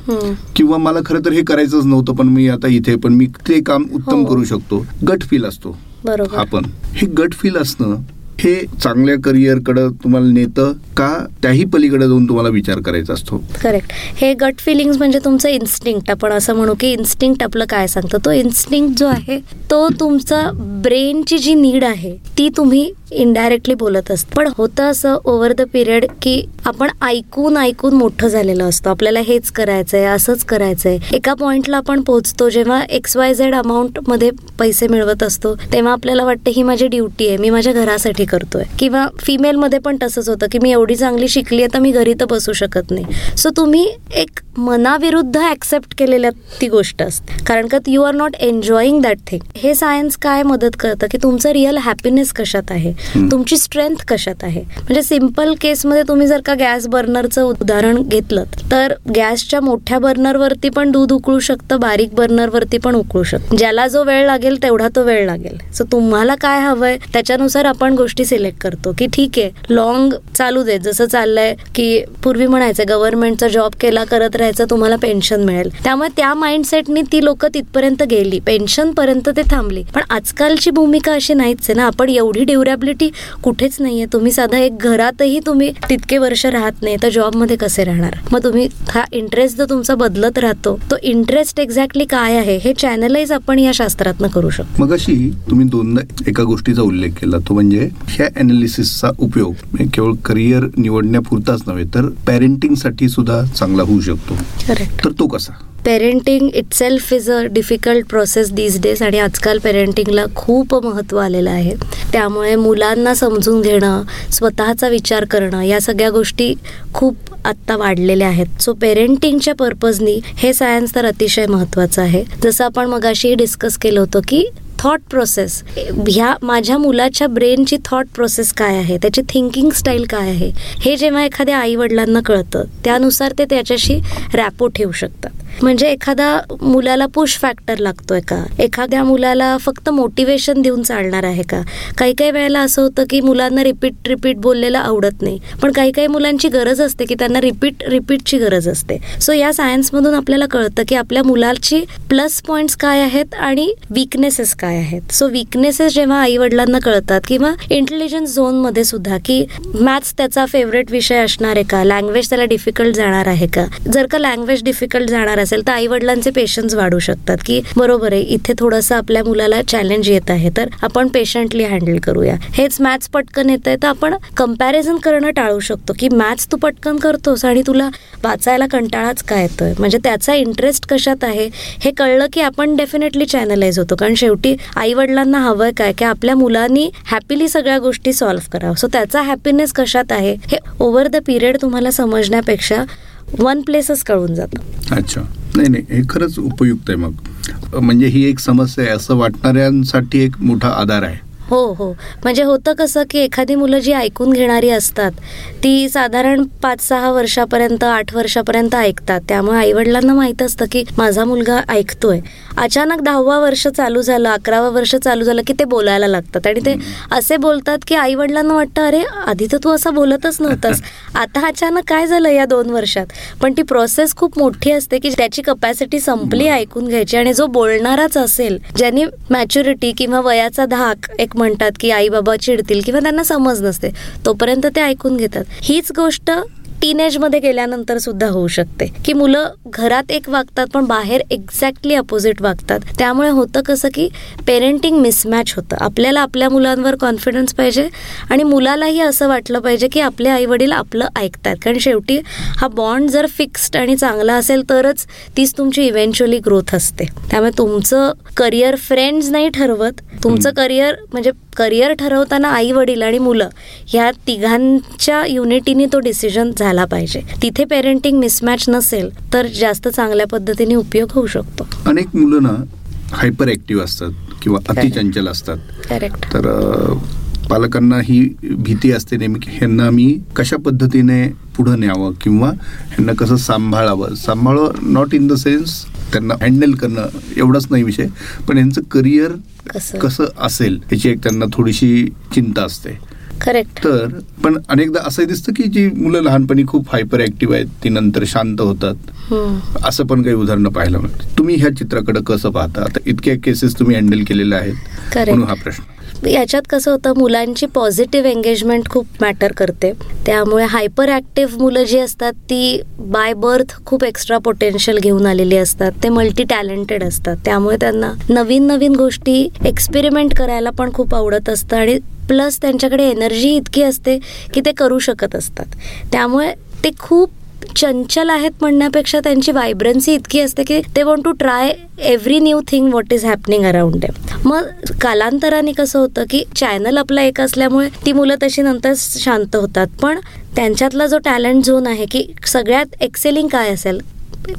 किंवा मला खरं तर हे करायचंच नव्हतं पण मी आता इथे पण मी ते काम उत्तम हो. करू शकतो. गट फील असतो. बरोबर. हा पण. हे गट फील असणं हे चांगल्या करिअरकडं तुम्हाला नेतं का? त्याही पलीकडे जाऊन तुम्हाला विचार करायचा असतो. करेक्ट हे गट फिलिंग्स म्हणजे तुमचं इन्स्टिंक्ट आपण असं म्हणू की इन्स्टिंक्ट आपलं काय सांगतं? तो इन्स्टिंक्ट जो आहे तो तुमचा ब्रेनची जी नीड आहे ती तुम्ही इनडायरेक्टली बोलत असतो. पण होतं असं ओव्हर द पिरियड की आपण ऐकून ऐकून मोठं झालेलं असतं. आपल्याला हेच करायचंय असंच करायचंय. एका पॉइंटला आपण पोहोचतो जेव्हा एक्स वाय झेड अमाऊंटमध्ये पैसे मिळवत असतो तेव्हा आपल्याला वाटतं ही माझी ड्युटी आहे मी माझ्या घरासाठी करतोय. किंवा फिमेल मध्ये पण तसंच होतं की मी एवढी चांगली शिकली आहे तर मी घरी तर बसू शकत नाही. सो तुम्ही एक मनाविरुद्ध ऍक्सेप्ट केलेल्या ती गोष्ट असते. कारण का you are not enjoying that thing हे सायन्स काय मदत करतं? की तुमचं रिअल हॅपीनेस कशात आहे? तुमची स्ट्रेंथ कशात आहे? म्हणजे सिंपल केसमध्ये तुम्ही जर का गॅस बर्नरचं उदाहरण घेतलं तर गॅसच्या मोठ्या बर्नरवरती पण दूध उकळू शकतं बारीक बर्नरवरती पण उकळू शकतं. ज्याला जो वेळ लागेल तेवढा तो वेळ लागेल. सो तुम्हाला काय हवंय त्याच्यानुसार आपण गोष्टी सिलेक्ट करतो की ठीक आहे लॉंग चालू दे. जसं चाललंय की पूर्वी म्हणायचं गव्हर्नमेंटचा जॉब केला करत राहायचं तुम्हाला पेन्शन मिळेल. त्यामुळे त्या माइंडसेटनी ती लोक तिथपर्यंत गेली. पेन्शन पर्यंत ते थांबली. पण आजकालची भूमिका अशी नाहीच आहे ना. आपण एवढी ड्युरेबिलिटी कुठेच नाहीये. तुम्ही साधा एक घरातही तुम्ही तितके वर्ष राहत नाही तर जॉबमध्ये कसे राहणार? मग तुम्ही हा इंटरेस्ट जो तुमचा बदलत राहतो तो इंटरेस्ट एक्झॅक्टली काय आहे हे चॅनलाइज आपण या शास्त्रातनं करू शकतो. मग अशी तुम्ही दोनदा एका गोष्टीचा उल्लेख केला तो म्हणजे ह्या अनालिसिसचा उपयोग म्हणजे केवळ करिअर निवडण्यापुरताच नव्हे तर पॅरेंटिंगसाठी सुद्धा चांगला होऊ शकतो. तर तो कसा? Parenting itself is a difficult process these days आणि आजकाल पेरेंटिंगला खूप महत्त्व आलेलं आहे. त्यामुळे मुलांना समजून घेणं स्वतःचा विचार करणं या सगळ्या गोष्टी खूप आत्ता वाढलेल्या आहेत. सो पेरेंटिंगच्या पर्पजनी हे सायन्स तर अतिशय महत्त्वाचं आहे. जसं आपण मगाशी डिस्कस केलं होतं की थॉट प्रोसेस ह्या माझ्या मुलाच्या ब्रेनची थॉट प्रोसेस काय आहे? त्याची थिंकिंग स्टाईल काय आहे? हे जेव्हा एखाद्या आई वडिलांना कळतं त्यानुसार ते त्याच्याशी रॅपो ठेवू शकतात. म्हणजे एखादा मुलाला पुश फॅक्टर लागतोय का? एखाद्या मुलाला फक्त मोटिवेशन देऊन चालणार आहे का? काही काही वेळेला असं होतं की मुलांना रिपीट रिपीट बोललेलं आवडत नाही. पण काही काही मुलांची गरज असते की त्यांना रिपीट रिपीटची गरज असते. सो या सायन्समधून आपल्याला कळतं की आपल्या मुलाची प्लस पॉईंट्स काय आहेत आणि विकनेसेस काय आहेत? सो विकनेसेस जेव्हा आई वडिलांना कळतात किंवा इंटेलिजन्स झोनमध्ये सुद्धा की मॅथ्स त्याचा फेवरेट विषय असणार आहे का? लँग्वेज त्याला डिफिकल्ट जाणार आहे का? जर का लँग्वेज डिफिकल्ट जाणार असेल तर आई वडिलांचे पेशन्स वाढू शकतात की बरोबर आहे इथे थोडंसं आपल्या मुलाला चॅलेंज येत आहे तर आपण पेशंटली हँडल करूया. हेच मॅथ्स पटकन येत आहे तर आपण कंपॅरिझन करणं टाळू शकतो की मॅथ्स तू पटकन करतोस आणि तुला वाचायला कंटाळाच काय येतोय? म्हणजे त्याचा इंटरेस्ट कशात आहे? हे कळलं की आपण डेफिनेटली चॅनलाइज होतो कारण शेवटी आई वडिलांना हवंय काय की आपल्या मुलांनी हॅपीली सगळ्या गोष्टी सॉल्व्ह करावं सो त्याचा हॅपीनेस कशात आहे हे ओव्हर द पिरियड तुम्हाला समजण्यापेक्षा वन प्लेसच कळून जातं. अच्छा. नाही नाही हे खरंच उपयुक्त आहे मग. म्हणजे ही एक समस्या आहे असं वाटणाऱ्यांसाठी एक मोठा आधार आहे. हो हो. म्हणजे होतं कसं की एखादी मुलं जी ऐकून घेणारी असतात ती साधारण पाच सहा वर्षापर्यंत आठ वर्षापर्यंत ऐकतात. त्यामुळे आईवडिलांना माहीत असतं की माझा मुलगा ऐकतोय. अचानक दहावा वर्ष चालू झालं अकरावा वर्ष चालू झालं की ते बोलायला लागतात. आणि ते असे बोलतात की आईवडिलांना वाटतं अरे आधी तर तू असं बोलतच नव्हतास. आता अचानक काय झालं या दोन वर्षात? पण ती प्रोसेस खूप मोठी असते की त्याची कपॅसिटी संपली ऐकून घ्यायची. आणि जो बोलणाराच असेल ज्यांनी मॅच्युरिटी किंवा वयाचा धाक एक म्हणतात की आई बाबा चिडतील किंवा त्यांना समज नसते तोपर्यंत ते ऐकून घेतात. हीच गोष्ट टीनेजमध्ये गेल्यानंतर सुद्धा होऊ शकते. की मुलं घरात एक वागतात पण बाहेर एक्झॅक्टली अपोजिट वागतात. त्यामुळे होतं कसं की पेरेंटिंग मिसमॅच होतं. आपल्याला आपल्या मुलांवर कॉन्फिडन्स पाहिजे आणि मुलालाही असं वाटलं पाहिजे की आपले आई वडील आपलं ऐकतात कारण शेवटी हा बॉन्ड जर फिक्स्ड आणि चांगला असेल तरच तीच तुमची इव्हेंच्युअली ग्रोथ असते. त्यामुळे तुमचं करिअर फ्रेंड्स नाही ठरवत. तुमचं करिअर म्हणजे करिअर ठरवताना आई वडील आणि मुलं ह्या तिघांच्या युनिटीने तो डिसिजन झाला पाहिजे. तिथे पेरेंटिंग मिसमॅच नसेल तर जास्त चांगल्या पद्धतीने उपयोग होऊ शकतो. अनेक मुलं ना हायपर ऍक्टिव्ह असतात किंवा अतिचंचल असतात. करेक्ट तर पालकांना ही भीती असते नेमकी ह्यांना मी कशा पद्धतीने पुढं न्यावं किंवा ह्यांना कसं सांभाळावं? सांभाळावं नॉट इन द सेन्स त्यांना हँडल करणं एवढाच नाही विषय पण यांचं करिअर कसं? कसं असेल याची एक त्यांना थोडीशी चिंता असते. करेक्ट तर पण अनेकदा असंही दिसतं की जी मुलं लहानपणी खूप हायपर ऍक्टिव्ह आहेत ती नंतर शांत होतात. असं पण काही उदाहरणं पाहायला मिळतं तुम्ही ह्या चित्राकडे कसं पाहता? आता इतक्या केसेस तुम्ही हँडल केलेल्या आहेत. म्हणून हा प्रश्न. याच्यात कसं होतं मुलांची पॉझिटिव्ह एंगेजमेंट खूप मॅटर करते. त्यामुळे हायपर ॲक्टिव्ह मुलं जी असतात ती बाय बर्थ खूप एक्स्ट्रा पोटेन्शियल घेऊन आलेली असतात. ते मल्टी टॅलेंटेड असतात. त्यामुळे त्यांना नवीन नवीन गोष्टी एक्सपेरिमेंट करायला पण खूप आवडत असतं आणि प्लस त्यांच्याकडे एनर्जी इतकी असते की ते करू शकत असतात. त्यामुळे ते खूप चंचल आहेत म्हणण्यापेक्षा त्यांची वायब्रन्सी इतकी असते की ते want to try every new thing what is happening around them मग कालांतराने कसं होतं की चॅनल आपला एक असल्यामुळे ती मुलं तशी नंतर शांत होतात. पण त्यांच्यातला जो टॅलेंट झोन आहे की सगळ्यात एक्सेलिंग काय असेल?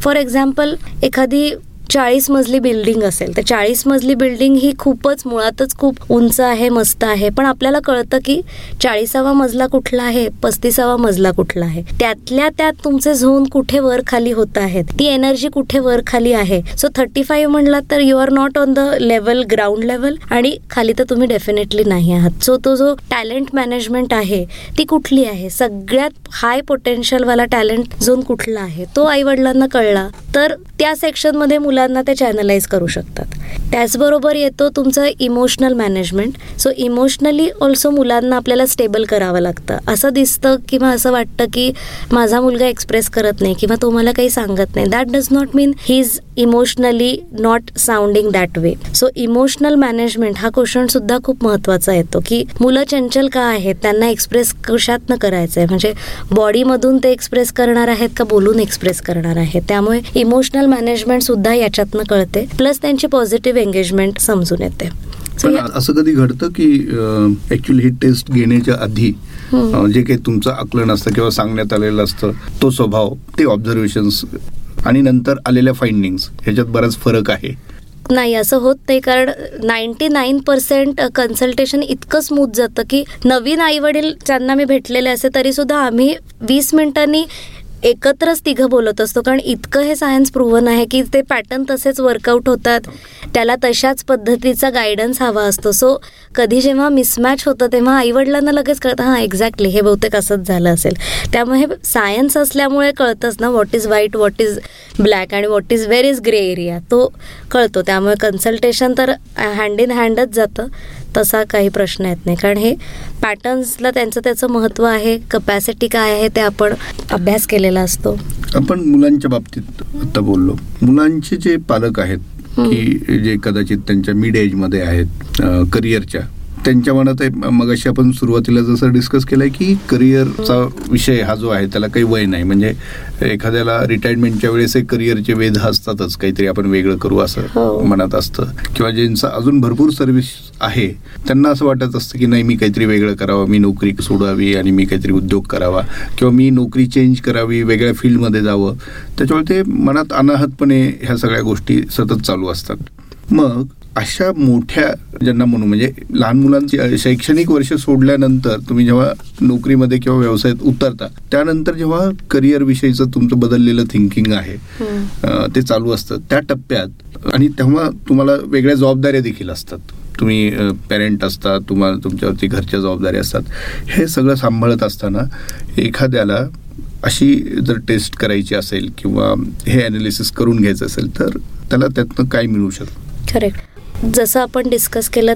फॉर एक्झाम्पल एखादी चाळीस मजली बिल्डिंग असेल. तर चाळीस मजली बिल्डिंग ही खूपच मुळातच खूप उंच आहे मस्त आहे. पण आपल्याला कळतं की चाळीसावा मजला कुठला आहे पस्तीसावा मजला कुठला आहे. त्यातल्या त्यात तुमचे झोन कुठे वर खाली होत आहेत? ती एनर्जी कुठे वर खाली आहे? सो थर्टी फाईव्ह म्हणला तर you are not on the level ground level आणि खाली तर तुम्ही डेफिनेटली नाही आहात. सो तो जो टॅलेंट मॅनेजमेंट आहे ती कुठली आहे? सगळ्यात हाय पोटेन्शियलवाला टॅलेंट झोन कुठला आहे? तो आई वडिलांना कळला. तर त्या सेक्शनमध्ये मुलं मुलांना ते चॅनलाइज करू शकतात. त्याचबरोबर येतो तुमचं emotional management so emotionally also मुलांना आपल्याला स्टेबल करावं लागतं. असं दिसतं किंवा असं वाटतं की माझा मुलगा एक्सप्रेस करत नाही किंवा तो मला काही सांगत नाही. That does not mean he is emotionally not sounding that way so emotional management हा क्वेश्चन सुद्धा खूप महत्त्वाचा येतो की मुलं चंचल का आहेत? त्यांना एक्सप्रेस कशातनं करायचं आहे म्हणजे बॉडीमधून ते एक्सप्रेस करणार आहेत का बोलून एक्सप्रेस करणार आहेत? त्यामुळे इमोशनल मॅनेजमेंट सुद्धा याच्यातनं कळते. प्लस त्यांची पॉझिटिव्ह एंगेजमेंट समजून येते. पण असं कधी घडतं की ऍक्च्युली ही टेस्ट घेण्याच्या आधी जे काही तुमचं आकलन असतं किंवा सांगण्यात आलेलं असतं तो स्वभाव ते ऑब्झर्वेशन्स आणि नंतर आलेल्या फाइंडिंग्स ह्याच्यात बराच फरक आहे. नाही असं होत नाही. कारण नाईन्टी नाईन पर्सेंट कन्सल्टेशन इतकं स्मूथ जातं की नवीन आई वडील ज्यांना मी भेटलेले असे तरी सुद्धा आम्ही वीस मिनिटांनी एकत्रच तिघं बोलत असतो. कारण इतकं हे सायन्स प्रूव्हन आहे की ते पॅटर्न तसेच वर्कआउट होतात. त्याला तशाच पद्धतीचा गायडन्स हवा असतो. सो कधी जेव्हा मिसमॅच होतं तेव्हा आईवडिलांना लगेच कळतं हां एक्झॅक्टली हे बहुतेक असंच झालं असेल. त्यामुळे सायन्स असल्यामुळे कळतंच ना what is white what is black आणि what is where is grey area तो कळतो. त्यामुळे कन्सल्टेशन तर हँड इन हँडच जातं. तसा काही प्रश्न येत नाही. कारण हे पॅटर्न्सला त्यांचं त्याचं महत्त्व आहे. कपॅसिटी काय आहे ते आपण अभ्यास केलेला असतो. आपण मुलांच्या बाबतीत आता बोललो. मुलांचे जे पालक आहेत की जे कदाचित त्यांच्या मिड एजमध्ये आहेत करिअरच्या त्यांच्या मनात आहे मग अशी आपण सुरुवातीला जसं डिस्कस केलंय की करिअरचा विषय हा जो आहे त्याला काही वय नाही. म्हणजे एखाद्याला रिटायरमेंटच्या वेळेस करिअरचे वेध असतातच काहीतरी आपण वेगळं करू असं हो. मनात असतं. किंवा ज्यांचं अजून भरपूर सर्व्हिस आहे त्यांना असं वाटत असतं की नाही मी काहीतरी वेगळं करावं मी नोकरी सोडावी आणि मी काहीतरी उद्योग करावा किंवा मी नोकरी चेंज करावी वेगळ्या फील्डमध्ये जावं. त्याच्यामुळे ते मनात अनाहतपणे ह्या सगळ्या गोष्टी सतत चालू असतात. मग अशा मोठ्या ज्यांना म्हणू म्हणजे लहान मुलांची शैक्षणिक वर्ष सोडल्यानंतर तुम्ही जेव्हा नोकरीमध्ये किंवा व्यवसायात उतरता त्यानंतर जेव्हा करिअर विषयीचं तुमचं बदललेलं थिंकिंग आहे ते चालू असतं. त्या टप्प्यात आणि तेव्हा तुम्हाला वेगळ्या जबाबदाऱ्या देखील असतात. तुम्ही पेरेंट असता तुम्हाला तुमच्यावरती घरच्या जबाबदाऱ्या असतात. हे सगळं सांभाळत असताना एखाद्याला अशी जर टेस्ट करायची असेल किंवा हे ॲनालिसिस करून घ्यायचं असेल तर त्याला त्यातनं काय मिळू शकतं? करेक्ट जसं आपण डिस्कस केलं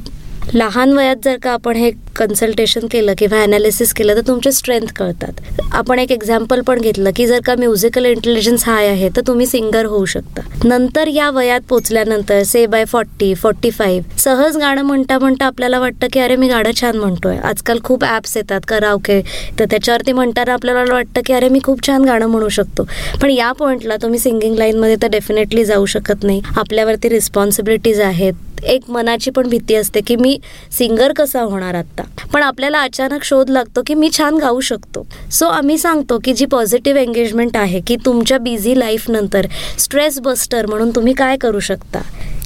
लहान वयात जर का आपण हे कन्सल्टेशन केलं किंवा ॲनालिसिस केलं तर तुमचे स्ट्रेंथ कळतात. आपण एक एक्झाम्पल पण घेतलं की जर का म्युझिकल इंटेलिजन्स हाय आहे तर तुम्ही सिंगर होऊ शकता. नंतर या वयात पोचल्यानंतर say by forty forty five सहज गाणं म्हणता म्हणता आपल्याला वाटतं की अरे मी गाणं छान म्हणतोय. आजकाल खूप ॲप्स येतात कराओके तर त्याच्यावरती म्हणताना आपल्याला वाटतं की अरे मी खूप छान गाणं म्हणू शकतो. पण या पॉईंटला तुम्ही सिंगिंग लाईनमध्ये तर डेफिनेटली जाऊ शकत नाही. आपल्यावरती रिस्पॉन्सिबिलिटीज आहेत. एक मनाची पण भीती असते की मी सिंगर कसा होणार आत्ता? पण आपल्याला अचानक शोध लागतो की मी छान गाऊ शकतो. सो आम्ही सांगतो की जी पॉझिटिव्ह एंगेजमेंट आहे की तुमच्या बिझी लाईफ नंतर स्ट्रेस बस्टर म्हणून तुम्ही काय करू शकता?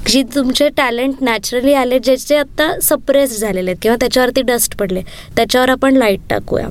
जी तुमचे टॅलेंट नॅचरली आले ज्याचे आत्ता सप्रेस झालेले आहेत किंवा त्याच्यावरती डस्ट पडले त्याच्यावर आपण लाइट टाकूया.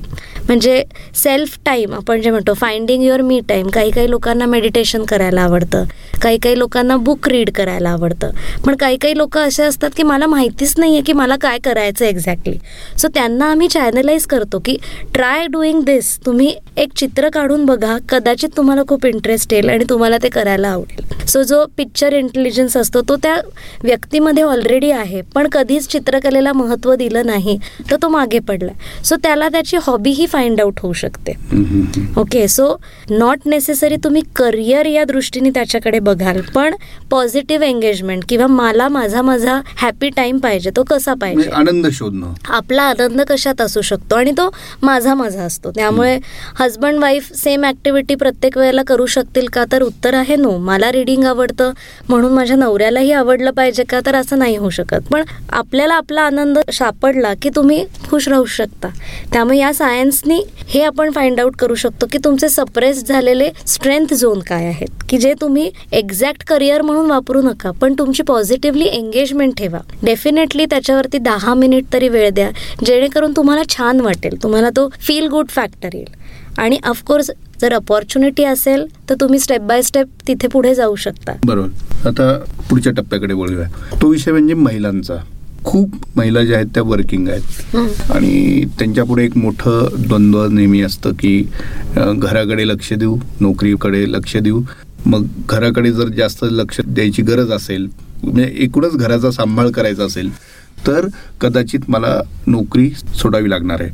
म्हणजे सेल्फ टाईम आपण जे म्हणतो फाइंडिंग युअर मी टाईम काही काही लोकांना मेडिटेशन करायला आवडतं. काही काही लोकांना बुक रीड करायला आवडतं. पण काही काही लोक असे असतात की मला माहितीच नाही आहे की मला काय करायचं एक्झॅक्टली सो त्यांना आम्ही चॅनलाइज करतो की ट्राय डुईंग दिस तुम्ही एक चित्र काढून बघा कदाचित तुम्हाला खूप इंटरेस्ट येईल आणि तुम्हाला ते करायला आवडेल. सो जो पिक्चर इंटेलिजन्स असतो तो त्या व्यक्तीमध्ये ऑलरेडी आहे. पण कधीच चित्रकलेला महत्त्व दिलं नाही तर तो मागे पडला सो त्याला त्याची हॉबी ही फाइंड आउट होऊ शकते. ओके सो नॉट नेसेसरी तुम्ही करिअर या दृष्टीने त्याच्याकडे बघाल पण पॉझिटिव्ह एंगेजमेंट किंवा मला माझा माझा हॅपी टाइम पाहिजे तो कसा म्हणजे पाहिजे? आनंद शोधणं. आपला आनंद कशात असू शकतो आणि तो माझा माझा असतो. त्यामुळे हजबंड वाईफ सेम ॲक्टिव्हिटी प्रत्येक वेळेला करू शकतील का? तर उत्तर आहे नो मला रिडिंग आवडतं म्हणून माझ्या नवऱ्यालाही आवडलं पाहिजे का? तर असं नाही होऊ शकत. पण आपल्याला आपला आनंद सापडला की तुम्ही खुश राहू शकता. त्यामुळे या सायन्सनी हे आपण फाइंड आउट करू शकतो की तुमचे सप्रेस झालेले स्ट्रेंथ झोन काय आहेत. की जे तुम्ही एक्झॅक्ट करिअर म्हणून वापरू नका पण तुमची पॉझिटिव्हली एंगेजमेंट ठेवा. डेफिनेटली त्याच्यावरती दहा मिनिट तरी वेळ द्या जेणेकरून तुम्हाला छान वाटेल. तुम्हाला तो फील गुड फॅक्टर येईल. आणि ऑफकोर्स जर अपॉर्च्युनिटी असेल तर तुम्ही स्टेप बाय स्टेप तिथे पुढे जाऊ शकता. बरोबर. आता पुढच्या टप्प्याकडे बोलूया तो विषय म्हणजे महिलांचा. खूप महिला ज्या आहेत त्या वर्किंग आहेत. आणि त्यांच्यापुढे एक मोठं द्वंद्व नेहमी असतं की घराकडे लक्ष देऊ नोकरीकडे लक्ष देऊ. मग घराकडे जर जास्त लक्ष द्यायची गरज असेल म्हणजे एकूणच घराचा सांभाळ करायचा असेल तर कदाचित मला नोकरी सोडावी लागणार आहे.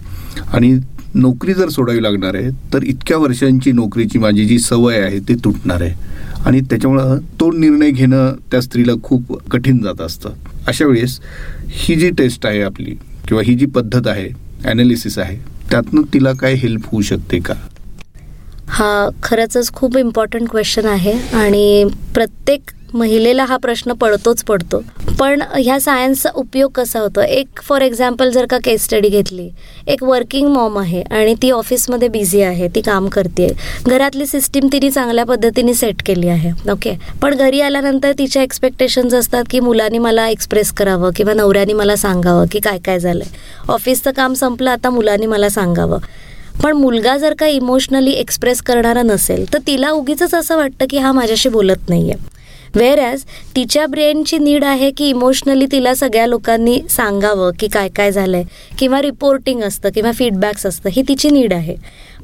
आणि नोकरी जर सोडावी लागणार आहे तर इतक्या वर्षांची नोकरीची माझी जी सवय आहे ती तुटणार आहे. आणि त्याच्यामुळं तो निर्णय घेणं त्या स्त्रीला खूप कठीण जात असतं. अशा वेळेस ही जी टेस्ट आहे आपली किंवा ही जी पद्धत आहे ॲनालिसिस आहे त्यातनं तिला काय हेल्प होऊ शकते का? हा खरंच खूप इम्पॉर्टंट क्वेश्चन आहे आणि प्रत्येक महिलेला हा प्रश्न पडतोच पडतो. पण ह्या सायन्सचा उपयोग कसा होतो? एक फॉर एक्झाम्पल जर का केस स्टडी घेतली एक वर्किंग मॉम आहे आणि ती ऑफिसमध्ये बिझी आहे ती काम करते घरातली सिस्टीम तिने चांगल्या पद्धतीने सेट केली आहे ओके पण घरी आल्यानंतर तिच्या एक्सपेक्टेशन्स असतात की मुलांनी मला एक्सप्रेस करावं किंवा नवऱ्याने मला सांगावं की काय काय झालंय. ऑफिसचं काम संपलं आता मुलांनी मला सांगावं. पण मुलगा जर का इमोशनली एक्सप्रेस करणारा नसेल तर तिला उगीच असं वाटतं की हा माझ्याशी बोलत नाही आहे ॲज तिच्या ब्रेनची नीड आहे की इमोशनली तिला सगळ्या लोकांनी सांगावं की काय काय झालंय किंवा रिपोर्टिंग असतं किंवा फीडबॅक्स असतं ही तिची नीड आहे.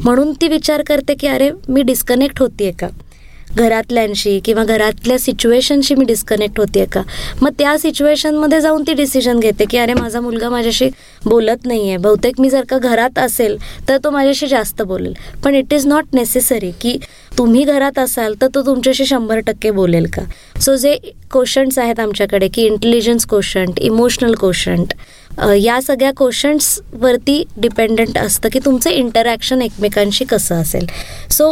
म्हणून ती विचार करते की अरे मी डिस्कनेक्ट होतीये का? घरातल्यांशी किंवा घरातल्या सिच्युएशनशी मी डिस्कनेक्ट होते का? मग त्या सिच्युएशनमध्ये जाऊन ती डिसिजन घेते की अरे माझा मुलगा माझ्याशी बोलत नाही आहे बहुतेक मी जर का घरात असेल तर तो माझ्याशी जास्त बोलेल. पण इट इज नॉट नेसेसरी की तुम्ही घरात असाल तर तो तुमच्याशी शंभर टक्के बोलेल का? सो जे क्वेश्चन्स आहेत आमच्याकडे की इंटेलिजन्स क्वेश्चंट इमोशनल क्वेश्चंट या सगळ्या क्वेश्चन्सवरती डिपेंडंट असतं की तुमचं इंटरॅक्शन एकमेकांशी कसं असेल. सो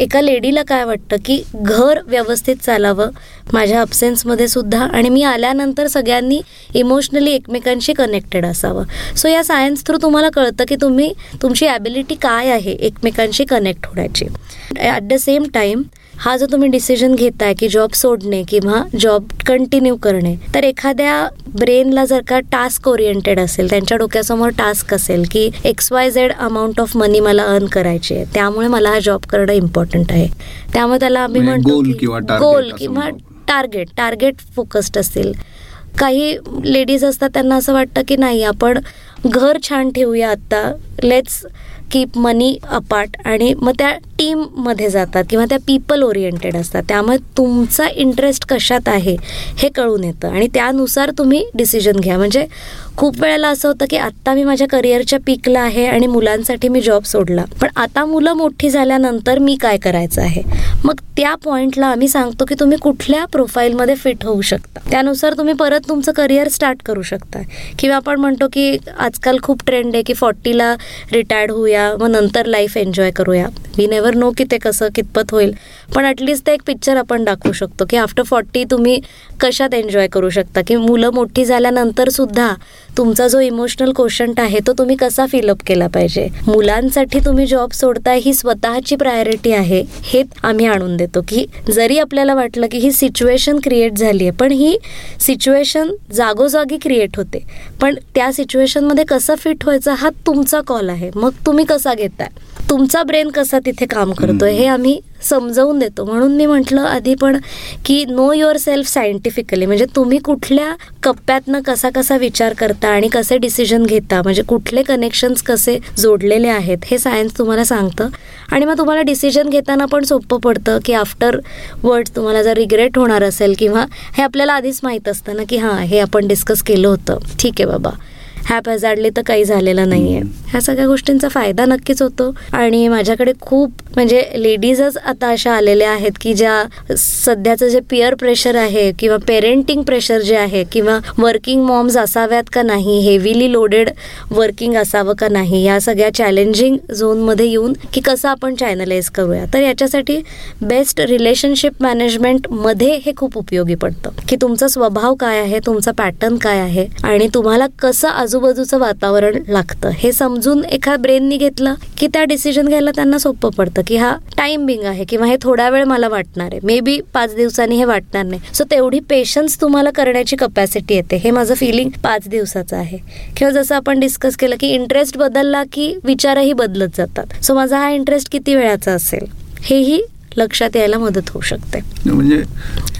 एका लेडीला काय वाटतं की घर व्यवस्थित चालावं माझ्या अब्सेन्समध्ये सुद्धा? आणि मी आल्यानंतर सगळ्यांनी इमोशनली एकमेकांशी कनेक्टेड असावं. सो या सायन्स थ्रू तुम्हाला कळतं की तुम्ही तुमची ॲबिलिटी काय आहे एकमेकांशी कनेक्ट होण्याची. ॲट द सेम टाईम हा जो तुम्ही डिसिजन घेताय की जॉब सोडणे किंवा जॉब कंटिन्यू करणे तर एखाद्या ब्रेनला जर का टास्क ओरिएंटेड असेल त्यांच्या डोक्यासमोर टास्क असेल की X Y Z amount of money मला अर्न करायची आहे त्यामुळे मला हा जॉब करणं इम्पॉर्टंट आहे त्यामुळे त्याला आम्ही म्हणजे म्हणतो गोल किंवा. टार्गेट टार्गेट फोकस्ड असतील काही लेडीज असतात त्यांना असं वाटतं की नाही आपण घर छान ठेवूया आत्ता लेट्स कीप मनी अपार्ट आणि मग त्या टीममध्ये जातात किंवा त्या पीपल ओरिएंटेड असतात. त्यामुळे तुमचा इंटरेस्ट कशात आहे हे कळून येतं. आणि त्यानुसार तुम्ही डिसिजन घ्या. म्हणजे खूप वेळेला असं होतं की आत्ता मी माझ्या करिअरच्या पीकला आहे आणि मुलांसाठी मी जॉब सोडला. पण आता मुलं मोठी झाल्यानंतर मी काय करायचं आहे? मग त्या पॉईंटला आम्ही सांगतो की तुम्ही कुठल्या प्रोफाईलमध्ये फिट होऊ शकता. त्यानुसार तुम्ही परत तुमचं करिअर स्टार्ट करू शकता. किंवा आपण म्हणतो की आजकाल खूप ट्रेंड आहे की फॉर्टीला रिटायर्ड होऊया मग नंतर लाईफ एन्जॉय करूया. वी नेवर नो की ते कसं कितपत होईल. पण ॲटलिस्ट ते एक पिक्चर आपण दाखवू शकतो की आफ्टर फॉर्टी तुम्ही कशात एन्जॉय करू शकता? की मुलं मोठी झाल्यानंतर सुद्धा तुमचा जो इमोशनल क्वेश्चंट आहे तो तुम्ही कसा फिलअप केला पाहिजे? मुलांसाठी तुम्ही जॉब सोडताय ही स्वतःची प्रायोरिटी आहे हे आम्ही आणून देतो की जरी आपल्याला वाटलं की ही सिच्युएशन क्रिएट झाली आहे पण ही सिच्युएशन जागोजागी क्रिएट होते. पण त्या सिच्युएशनमध्ये कसं फिट व्हायचं हा तुमचा कॉल आहे. मग तुम्ही कसा घेताय? तुमचा ब्रेन कसा तिथे काम करतोय हे आम्ही समजावून देतो. म्हणून मी म्हटलं आधी पण की नो युअर सेल्फ सायंटिफिकली म्हणजे तुम्ही कुठल्या कप्प्यातनं कसा कसा विचार करता आणि कसे डिसिजन घेता? म्हणजे कुठले कनेक्शन्स कसे जोडलेले आहेत? हे सायन्स तुम्हाला सांगतं. आणि मग तुम्हाला डिसिजन घेताना पण सोपं पडतं की आफ्टर वर्ड्स तुम्हाला जर रिग्रेट होणार असेल किंवा हे आपल्याला आधीच माहीत असतं ना की हां हे आपण डिस्कस केलं होतं. ठीक आहे बाबा. हॅप हॅझार्डली तर काही झालेलं नाहीये. ह्या सगळ्या गोष्टींचा फायदा नक्कीच होतो. आणि माझ्याकडे खूप म्हणजे लेडीजच आता अशा आलेल्या आहेत की ज्या सध्याचं जे पिअर प्रेशर आहे किंवा पेरेंटिंग प्रेशर जे आहे किंवा वर्किंग मॉम्स असाव्यात का नाही हेवीली लोडेड वर्किंग असावं का नाही या सगळ्या चॅलेंजिंग झोनमध्ये येऊन की कसं आपण चॅनलाइज करूया. तर याच्यासाठी बेस्ट रिलेशनशिप मॅनेजमेंटमध्ये हे खूप उपयोगी पडतं. की तुमचा स्वभाव काय आहे तुमचा पॅटर्न काय आहे आणि तुम्हाला कसं आजूबाजूचं वातावरण लागतं. हे समजून एका ब्रेननी घेतलं की त्या डिसिजन घ्यायला त्यांना सोपं पडतं की हा टाइमिंग आहे किंवा हे थोडा वेळ मला वाटणार आहे. मे बी पाच दिवसांनी हे वाटणार नाही. सो तेवढी पेशन्स तुम्हाला करण्याची कपॅसिटी येते. हे माझं फिलिंग पाच दिवसाचं आहे. किंवा जसं आपण डिस्कस केलं की इंटरेस्ट बदलला की विचारही बदलत जातात. सो माझा हा इंटरेस्ट किती वेळाचा असेल? हेही लक्षात यायला मदत होऊ शकते. म्हणजे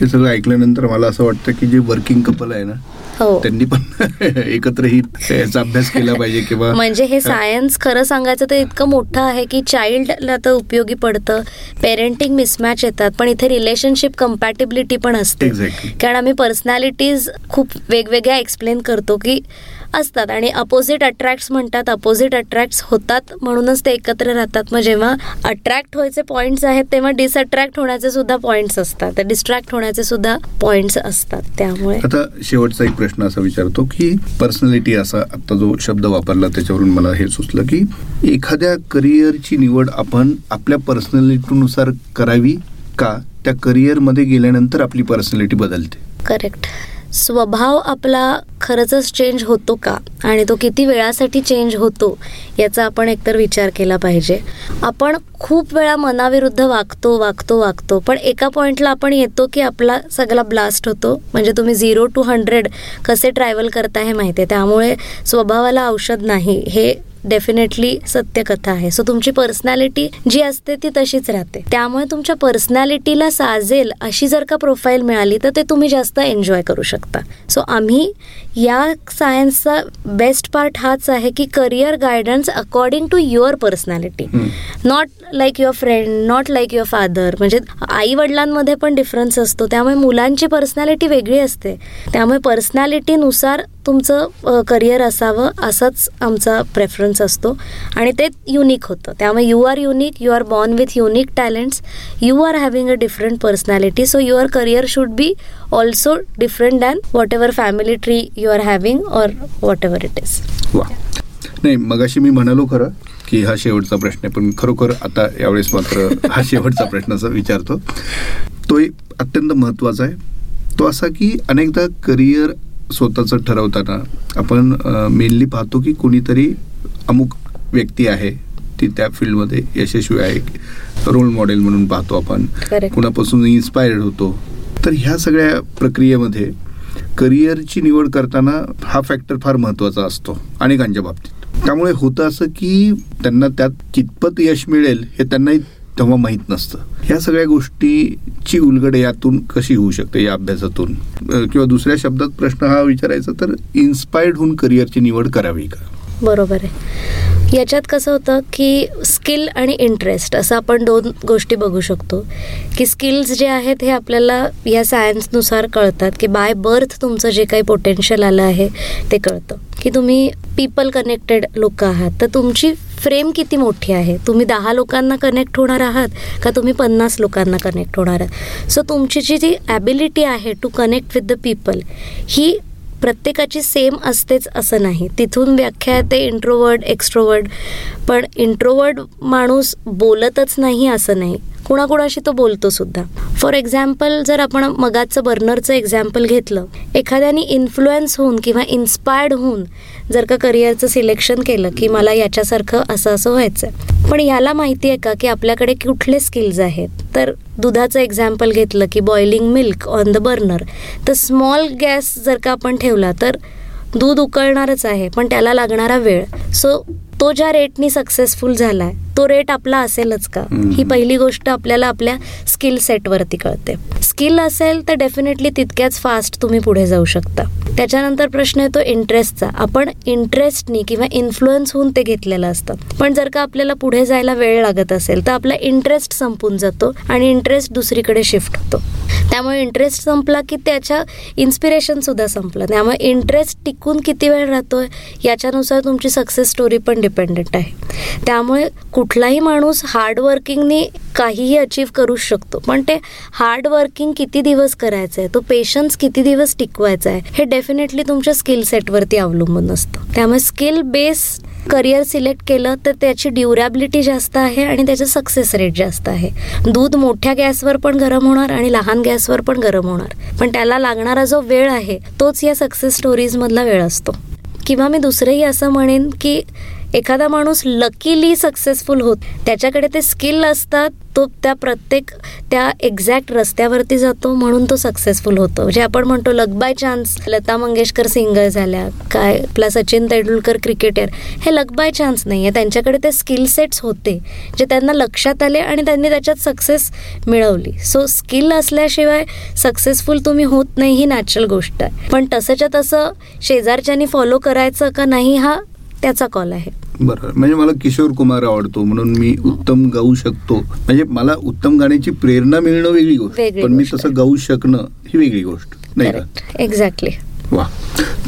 हे सगळं ऐकल्यानंतर मला असं वाटतं की जे वर्किंग कपल आहे ना हो. त्यांनी पण एकत्रही याचा अभ्यास केला पाहिजे किंवा म्हणजे हे सायन्स खरं सांगायचं तर इतकं मोठं आहे की चाइल्डला तर उपयोगी पडतं. पेरेंटिंग मिसमॅच येतात पण इथे रिलेशनशिप कम्पॅटेबिलिटी पण असते. कारण आम्ही पर्सनॅलिटीज खूप वेगवेगळ्या एक्सप्लेन करतो की असतात आणि अपोजिट अट्रॅक्ट म्हणतात अपोजिट अट्रॅक्ट होतात म्हणूनच ते एकत्र राहतात. मग जेव्हा अट्रॅक्ट व्हायचे पॉइंट्स आहेत तेव्हा डिसअट्रॅक्ट होण्याचे सुद्धा पॉइंट्स असतात. डिस्ट्रॅक्ट होण्याचे सुद्धा पॉइंट्स असतात. त्यामुळे आता शेवटचा एक प्रश्न असा विचारतो की पर्सनॅलिटी असा आता जो शब्द वापरला त्याच्यावरून मला हे सुचलं की एखाद्या करिअरची निवड आपण आपल्या पर्सनॅलिटीनुसार करावी का? त्या करिअरमध्ये गेल्यानंतर आपली पर्सनॅलिटी बदलते? करेक्ट स्वभाव आपला खरंच चेंज होतो का? आणि तो किती वेळासाठी चेंज होतो याचा आपण एकतर विचार केला पाहिजे. आपण खूप वेळा मनाविरुद्ध वागतो वागतो वागतो पण एका पॉईंटला आपण येतो की आपला सगळा ब्लास्ट होतो. म्हणजे तुम्ही झिरो टू हंड्रेड कसे ट्रॅव्हल करता हे माहिती आहे. त्यामुळे स्वभावाला औषध नाही. हे डेफिनेटली सत्य कथा आहे. सो तुमची पर्सनॅलिटी जी असते ती तशीच राहते. त्यामुळे तुमच्या पर्सनॅलिटीला साजेल अशी जर का प्रोफाईल मिळाली तर ते तुम्ही जास्त एन्जॉय करू शकता. सो आम्ही या सायन्सचा बेस्ट पार्ट हाच आहे की career guidance according to your personality not like your friend not like your father म्हणजे आई वडिलांमध्ये पण डिफरन्स असतो. त्यामुळे मुलांची पर्सनॅलिटी वेगळी असते. त्यामुळे पर्सनॅलिटीनुसार तुमचं करिअर असावं असाच आमचा प्रेफरन्स असतो. आणि ते युनिक होतं. त्यामुळे you are unique you are born with unique talents you are having a different personality so your career should be also different than whatever family tree you are having or whatever it is वा. नाही मगाशी मी म्हणालो खरं की हा शेवटचा प्रश्न आहे पण खरोखर आता यावेळेस मात्र हा शेवटचा प्रश्न असा विचारतो. तो एक अत्यंत महत्त्वाचा आहे. तो असा की अनेकदा करिअर स्वतःचं ठरवताना आपण मेनली पाहतो की कोणीतरी अमुक व्यक्ती आहे ती त्या फील्डमध्ये यशस्वी आहे रोल मॉडेल म्हणून पाहतो आपण. कुणापासून इन्स्पायर्ड होतो. तर ह्या सगळ्या प्रक्रियेमध्ये करिअरची निवड करताना हा फॅक्टर फार महत्त्वाचा असतो अनेकांच्या बाबतीत. त्यामुळे होतं असं की त्यांना त्यात कितपत यश मिळेल हे त्यांनाही तेव्हा माहीत नसतं. ह्या सगळ्या गोष्टीची उलगड यातून कशी होऊ शकते या अभ्यासातून? किंवा दुसऱ्या शब्दात प्रश्न हा विचारायचा तर इन्स्पायर्ड होऊन करिअरची निवड करावी का? बरोबर आहे. याच्यात कसं होतं की स्किल आणि इंटरेस्ट असं आपण दोन गोष्टी बघू शकतो. की स्किल्स जे आहेत हे आपल्याला या सायन्सनुसार कळतात की बाय बर्थ तुमचं जे काही पोटेन्शियल आलं आहे ते कळतं. की तुम्ही पीपल कनेक्टेड लोक आहात तर तुमची फ्रेम किती मोठी आहे? तुम्ही दहा लोकांना कनेक्ट होणार आहात का तुम्ही पन्नास लोकांना कनेक्ट होणार आहात? सो तुमची जी जी ॲबिलिटी आहे to connect with the people ही प्रत्येकाची सेम असतेच असं नाही. तिथून व्याख्या येते इंट्रोवर्ड एक्स्ट्रोवर्ड पण इंट्रोवर्ड माणूस बोलतच नाही असं नाही. कुणाकुणाशी तो बोलतो सुद्धा. फॉर एक्झाम्पल जर आपण मगाचं बर्नरचं एक्झाम्पल घेतलं एखाद्याने इन्फ्लुएन्स होऊन किंवा इन्स्पायर्ड होऊन जर का करिअरचं सिलेक्शन केलं की मला याच्यासारखं असं असं व्हायचं आहे पण याला माहिती आहे का की आपल्याकडे कुठले स्किल्स आहेत? तर दुधाचं एक्झाम्पल घेतलं की boiling milk on the burner तर स्मॉल गॅस जर का आपण ठेवला तर दूध उकळणारच आहे पण त्याला लागणारा वेळ. सो तो ज्या रेटनी सक्सेसफुल झालाय तो रेट आपला असेलच का. ही पहिली गोष्ट आपल्याला आपल्या स्किल सेटवरती कळते. स्किल असेल तर डेफिनेटली तितक्याच फास्ट तुम्ही पुढे जाऊ शकता. त्याच्यानंतर प्रश्न येतो इंटरेस्टचा आपण इंटरेस्टनी किंवा इन्फ्लुएन्स होऊन ते घेतलेलं असतं. पण जर का आपल्याला पुढे जायला वेळ लागत असेल तर आपला इंटरेस्ट संपून जातो आणि इंटरेस्ट दुसरीकडे शिफ्ट होतो. त्यामुळे इंटरेस्ट संपला की त्याच्या इन्स्पिरेशनसुद्धा संपलं. त्यामुळे इंटरेस्ट टिकून किती वेळ राहतोय याच्यानुसार तुमची सक्सेस स्टोरी पण डिपेंडंट आहे. त्यामुळे कुठलाही माणूस हार्डवर्किंगनी काहीही अचीव करू शकतो. पण ते हार्डवर्किंग किती दिवस करायचं आहे तो पेशन्स किती दिवस टिकवायचा आहे हे डेफिनेटली तुमच्या स्किल सेटवरती अवलंबून असतं. त्यामुळे स्किल बेस करिअर सिलेक्ट केलं तर त्याची ड्युरॅबिलिटी जास्त आहे आणि त्याचं सक्सेस रेट जास्त आहे. दूध मोठ्या गॅसवर पण गरम होणार आणि लहान गॅसवर पण गरम होणार. पण त्याला लागणारा जो वेळ आहे तोच या सक्सेस स्टोरीजमधला वेळ असतो. किंवा मी दुसरंही असं म्हणेन की एखादा माणूस लकीली सक्सेसफुल होत त्याच्याकडे ते स्किल असतात तो त्या प्रत्येक त्या एक्झॅक्ट रस्त्यावरती जातो म्हणून तो सक्सेसफुल होतो. म्हणजे आपण म्हणतो luck by chance Lata Mangeshkar singer झाल्या काय आपला सचिन तेंडुलकर क्रिकेटर हे लक बाय चान्स नाही आहे त्यांच्याकडे ते स्किल सेट्स होते जे त्यांना लक्षात आले आणि त्यांनी त्याच्यात सक्सेस मिळवली. सो स्किल असल्याशिवाय सक्सेसफुल तुम्ही होत नाही ही नॅचरल गोष्ट आहे. पण तसंच्या तसं शेजारच्यानी फॉलो करायचं का नाही हा त्याचा कॉल आहे. बरोबर म्हणजे मला किशोर कुमार आवडतो म्हणून मी उत्तम गाऊ शकतो. म्हणजे मला उत्तम गाण्याची प्रेरणा मिळणं वेगळी गोष्ट पण मी. तसं गाऊ शकणं ही वेगळी गोष्ट नाही का? एक्झॅक्टली वा.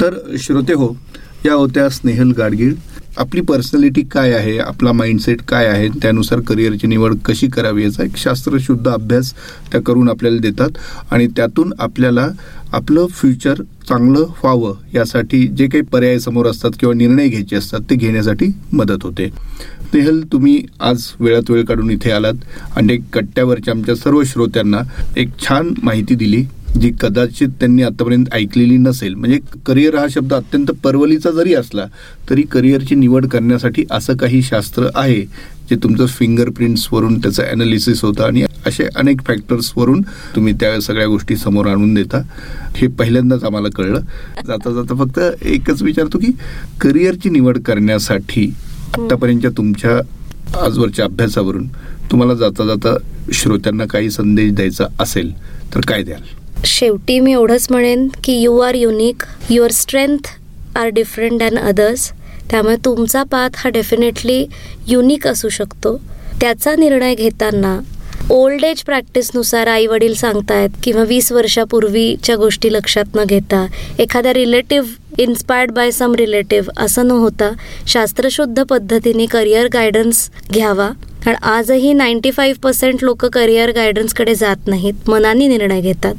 तर श्रोते हो या होत्या स्नेहल गाडगीळ. आपली पर्सनॅलिटी काय आहे आपला माइंडसेट काय आहे त्यानुसार करिअरची निवड कशी करावी याचा एक शास्त्रशुद्ध अभ्यास त्या करून आपल्याला देतात. आणि त्यातून आपल्याला आपलं फ्युचर चांगलं व्हावं यासाठी जे काही पर्याय समोर असतात किंवा निर्णय घ्यायचे असतात ते घेण्यासाठी मदत होते. नेहल तुम्ही आज वेळात वेळ काढून इथे आलात आणि एक कट्ट्यावरच्या आमच्या सर्व श्रोत्यांना एक छान माहिती दिली. जी कदाचित त्यांनी आतापर्यंत ऐकलेली नसेल. म्हणजे करिअर हा शब्द अत्यंत परवलीचा जरी असला तरी करिअरची निवड करण्यासाठी असं काही शास्त्र आहे जे तुमचं फिंगरप्रिंट्सवरून त्याचं ॲनालिसिस होतं आणि असे अनेक फॅक्टर्सवरून तुम्ही त्या सगळ्या गोष्टी समोर आणून देता. हे पहिल्यांदाच आम्हाला कळलं. जाता जाता फक्त एकच विचारतो की करिअरची निवड करण्यासाठी आत्तापर्यंतच्या तुमच्या आजवरच्या अभ्यासावरून तुम्हाला जाता जाता श्रोत्यांना काही संदेश द्यायचा असेल तर काय द्याल? शेवटी मी एवढंच म्हणेन की you are unique your strength are different than others त्यामुळे तुमचा पाथ हा डेफिनेटली युनिक असू शकतो. त्याचा निर्णय घेताना ओल्ड एज प्रॅक्टिसनुसार आई वडील सांगतायत किंवा वीस वर्षापूर्वीच्या गोष्टी लक्षात न घेता एखाद्या relative inspired by some relative असं न होता शास्त्रशुद्ध पद्धतीने करिअर गायडन्स घ्यावा. कारण आजही नाईन्टी फाईव्ह पर्सेंट लोक करिअर गायडन्सकडे जात नाहीत मनाने निर्णय घेतात.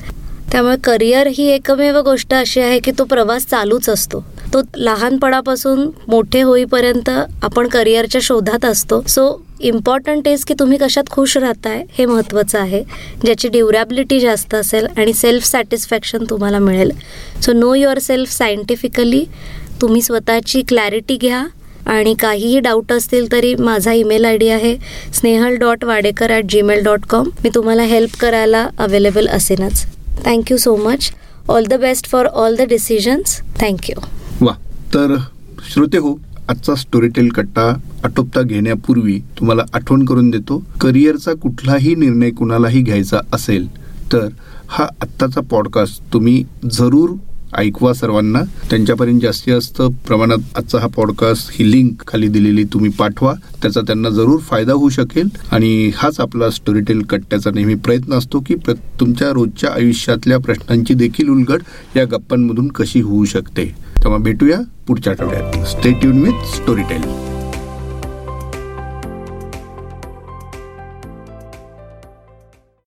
त्यामुळे करिअर ही एकमेव गोष्ट अशी आहे की तो प्रवास चालूच असतो. तो लहानपणापासून मोठे होईपर्यंत आपण करिअरच्या शोधात असतो. सो इम्पॉर्टंट इज की तुम्ही कशात खुश राहताय हे महत्त्वाचं आहे. ज्याची ड्युरॅबिलिटी जास्त असेल आणि सेल्फ सॅटिस्फॅक्शन तुम्हाला मिळेल. So know yourself scientifically तुम्ही स्वतःची क्लॅरिटी घ्या. आणि काहीही डाऊट असतील तरी माझा ईमेल आय डी आहे Snehal dot Wadekar at Gmail dot com मी तुम्हाला हेल्प करायला available असेनच. Thank you so much all the best for all the decisions thank you वा तर श्रोते हो आजचा स्टोरीटेल कट्टा आटोपता घेण्यापूर्वी तुम्हाला आठवण करून देतो करिअरचा कुठलाही निर्णय कुणालाही घ्यायचा असेल तर हा आत्ताचा पॉडकास्ट तुम्ही जरूर ऐकवा सर्वांना. त्यांच्यापर्यंत जास्तीत जास्त प्रमाणात आजचा हा पॉडकास्ट ही लिंक खाली दिलेली तुम्ही पाठवा. त्याचा त्यांना जरूर फायदा होऊ शकेल. आणि हाच आपला स्टोरीटेल कट्ट्याचा नेहमी प्रयत्न असतो की प्र तुमच्या रोजच्या आयुष्यातल्या प्रश्नांची देखील उलगड या गप्पांमधून कशी होऊ शकते. तेव्हा भेटूया पुढच्या आठवड्यात. Stay tune with Storytel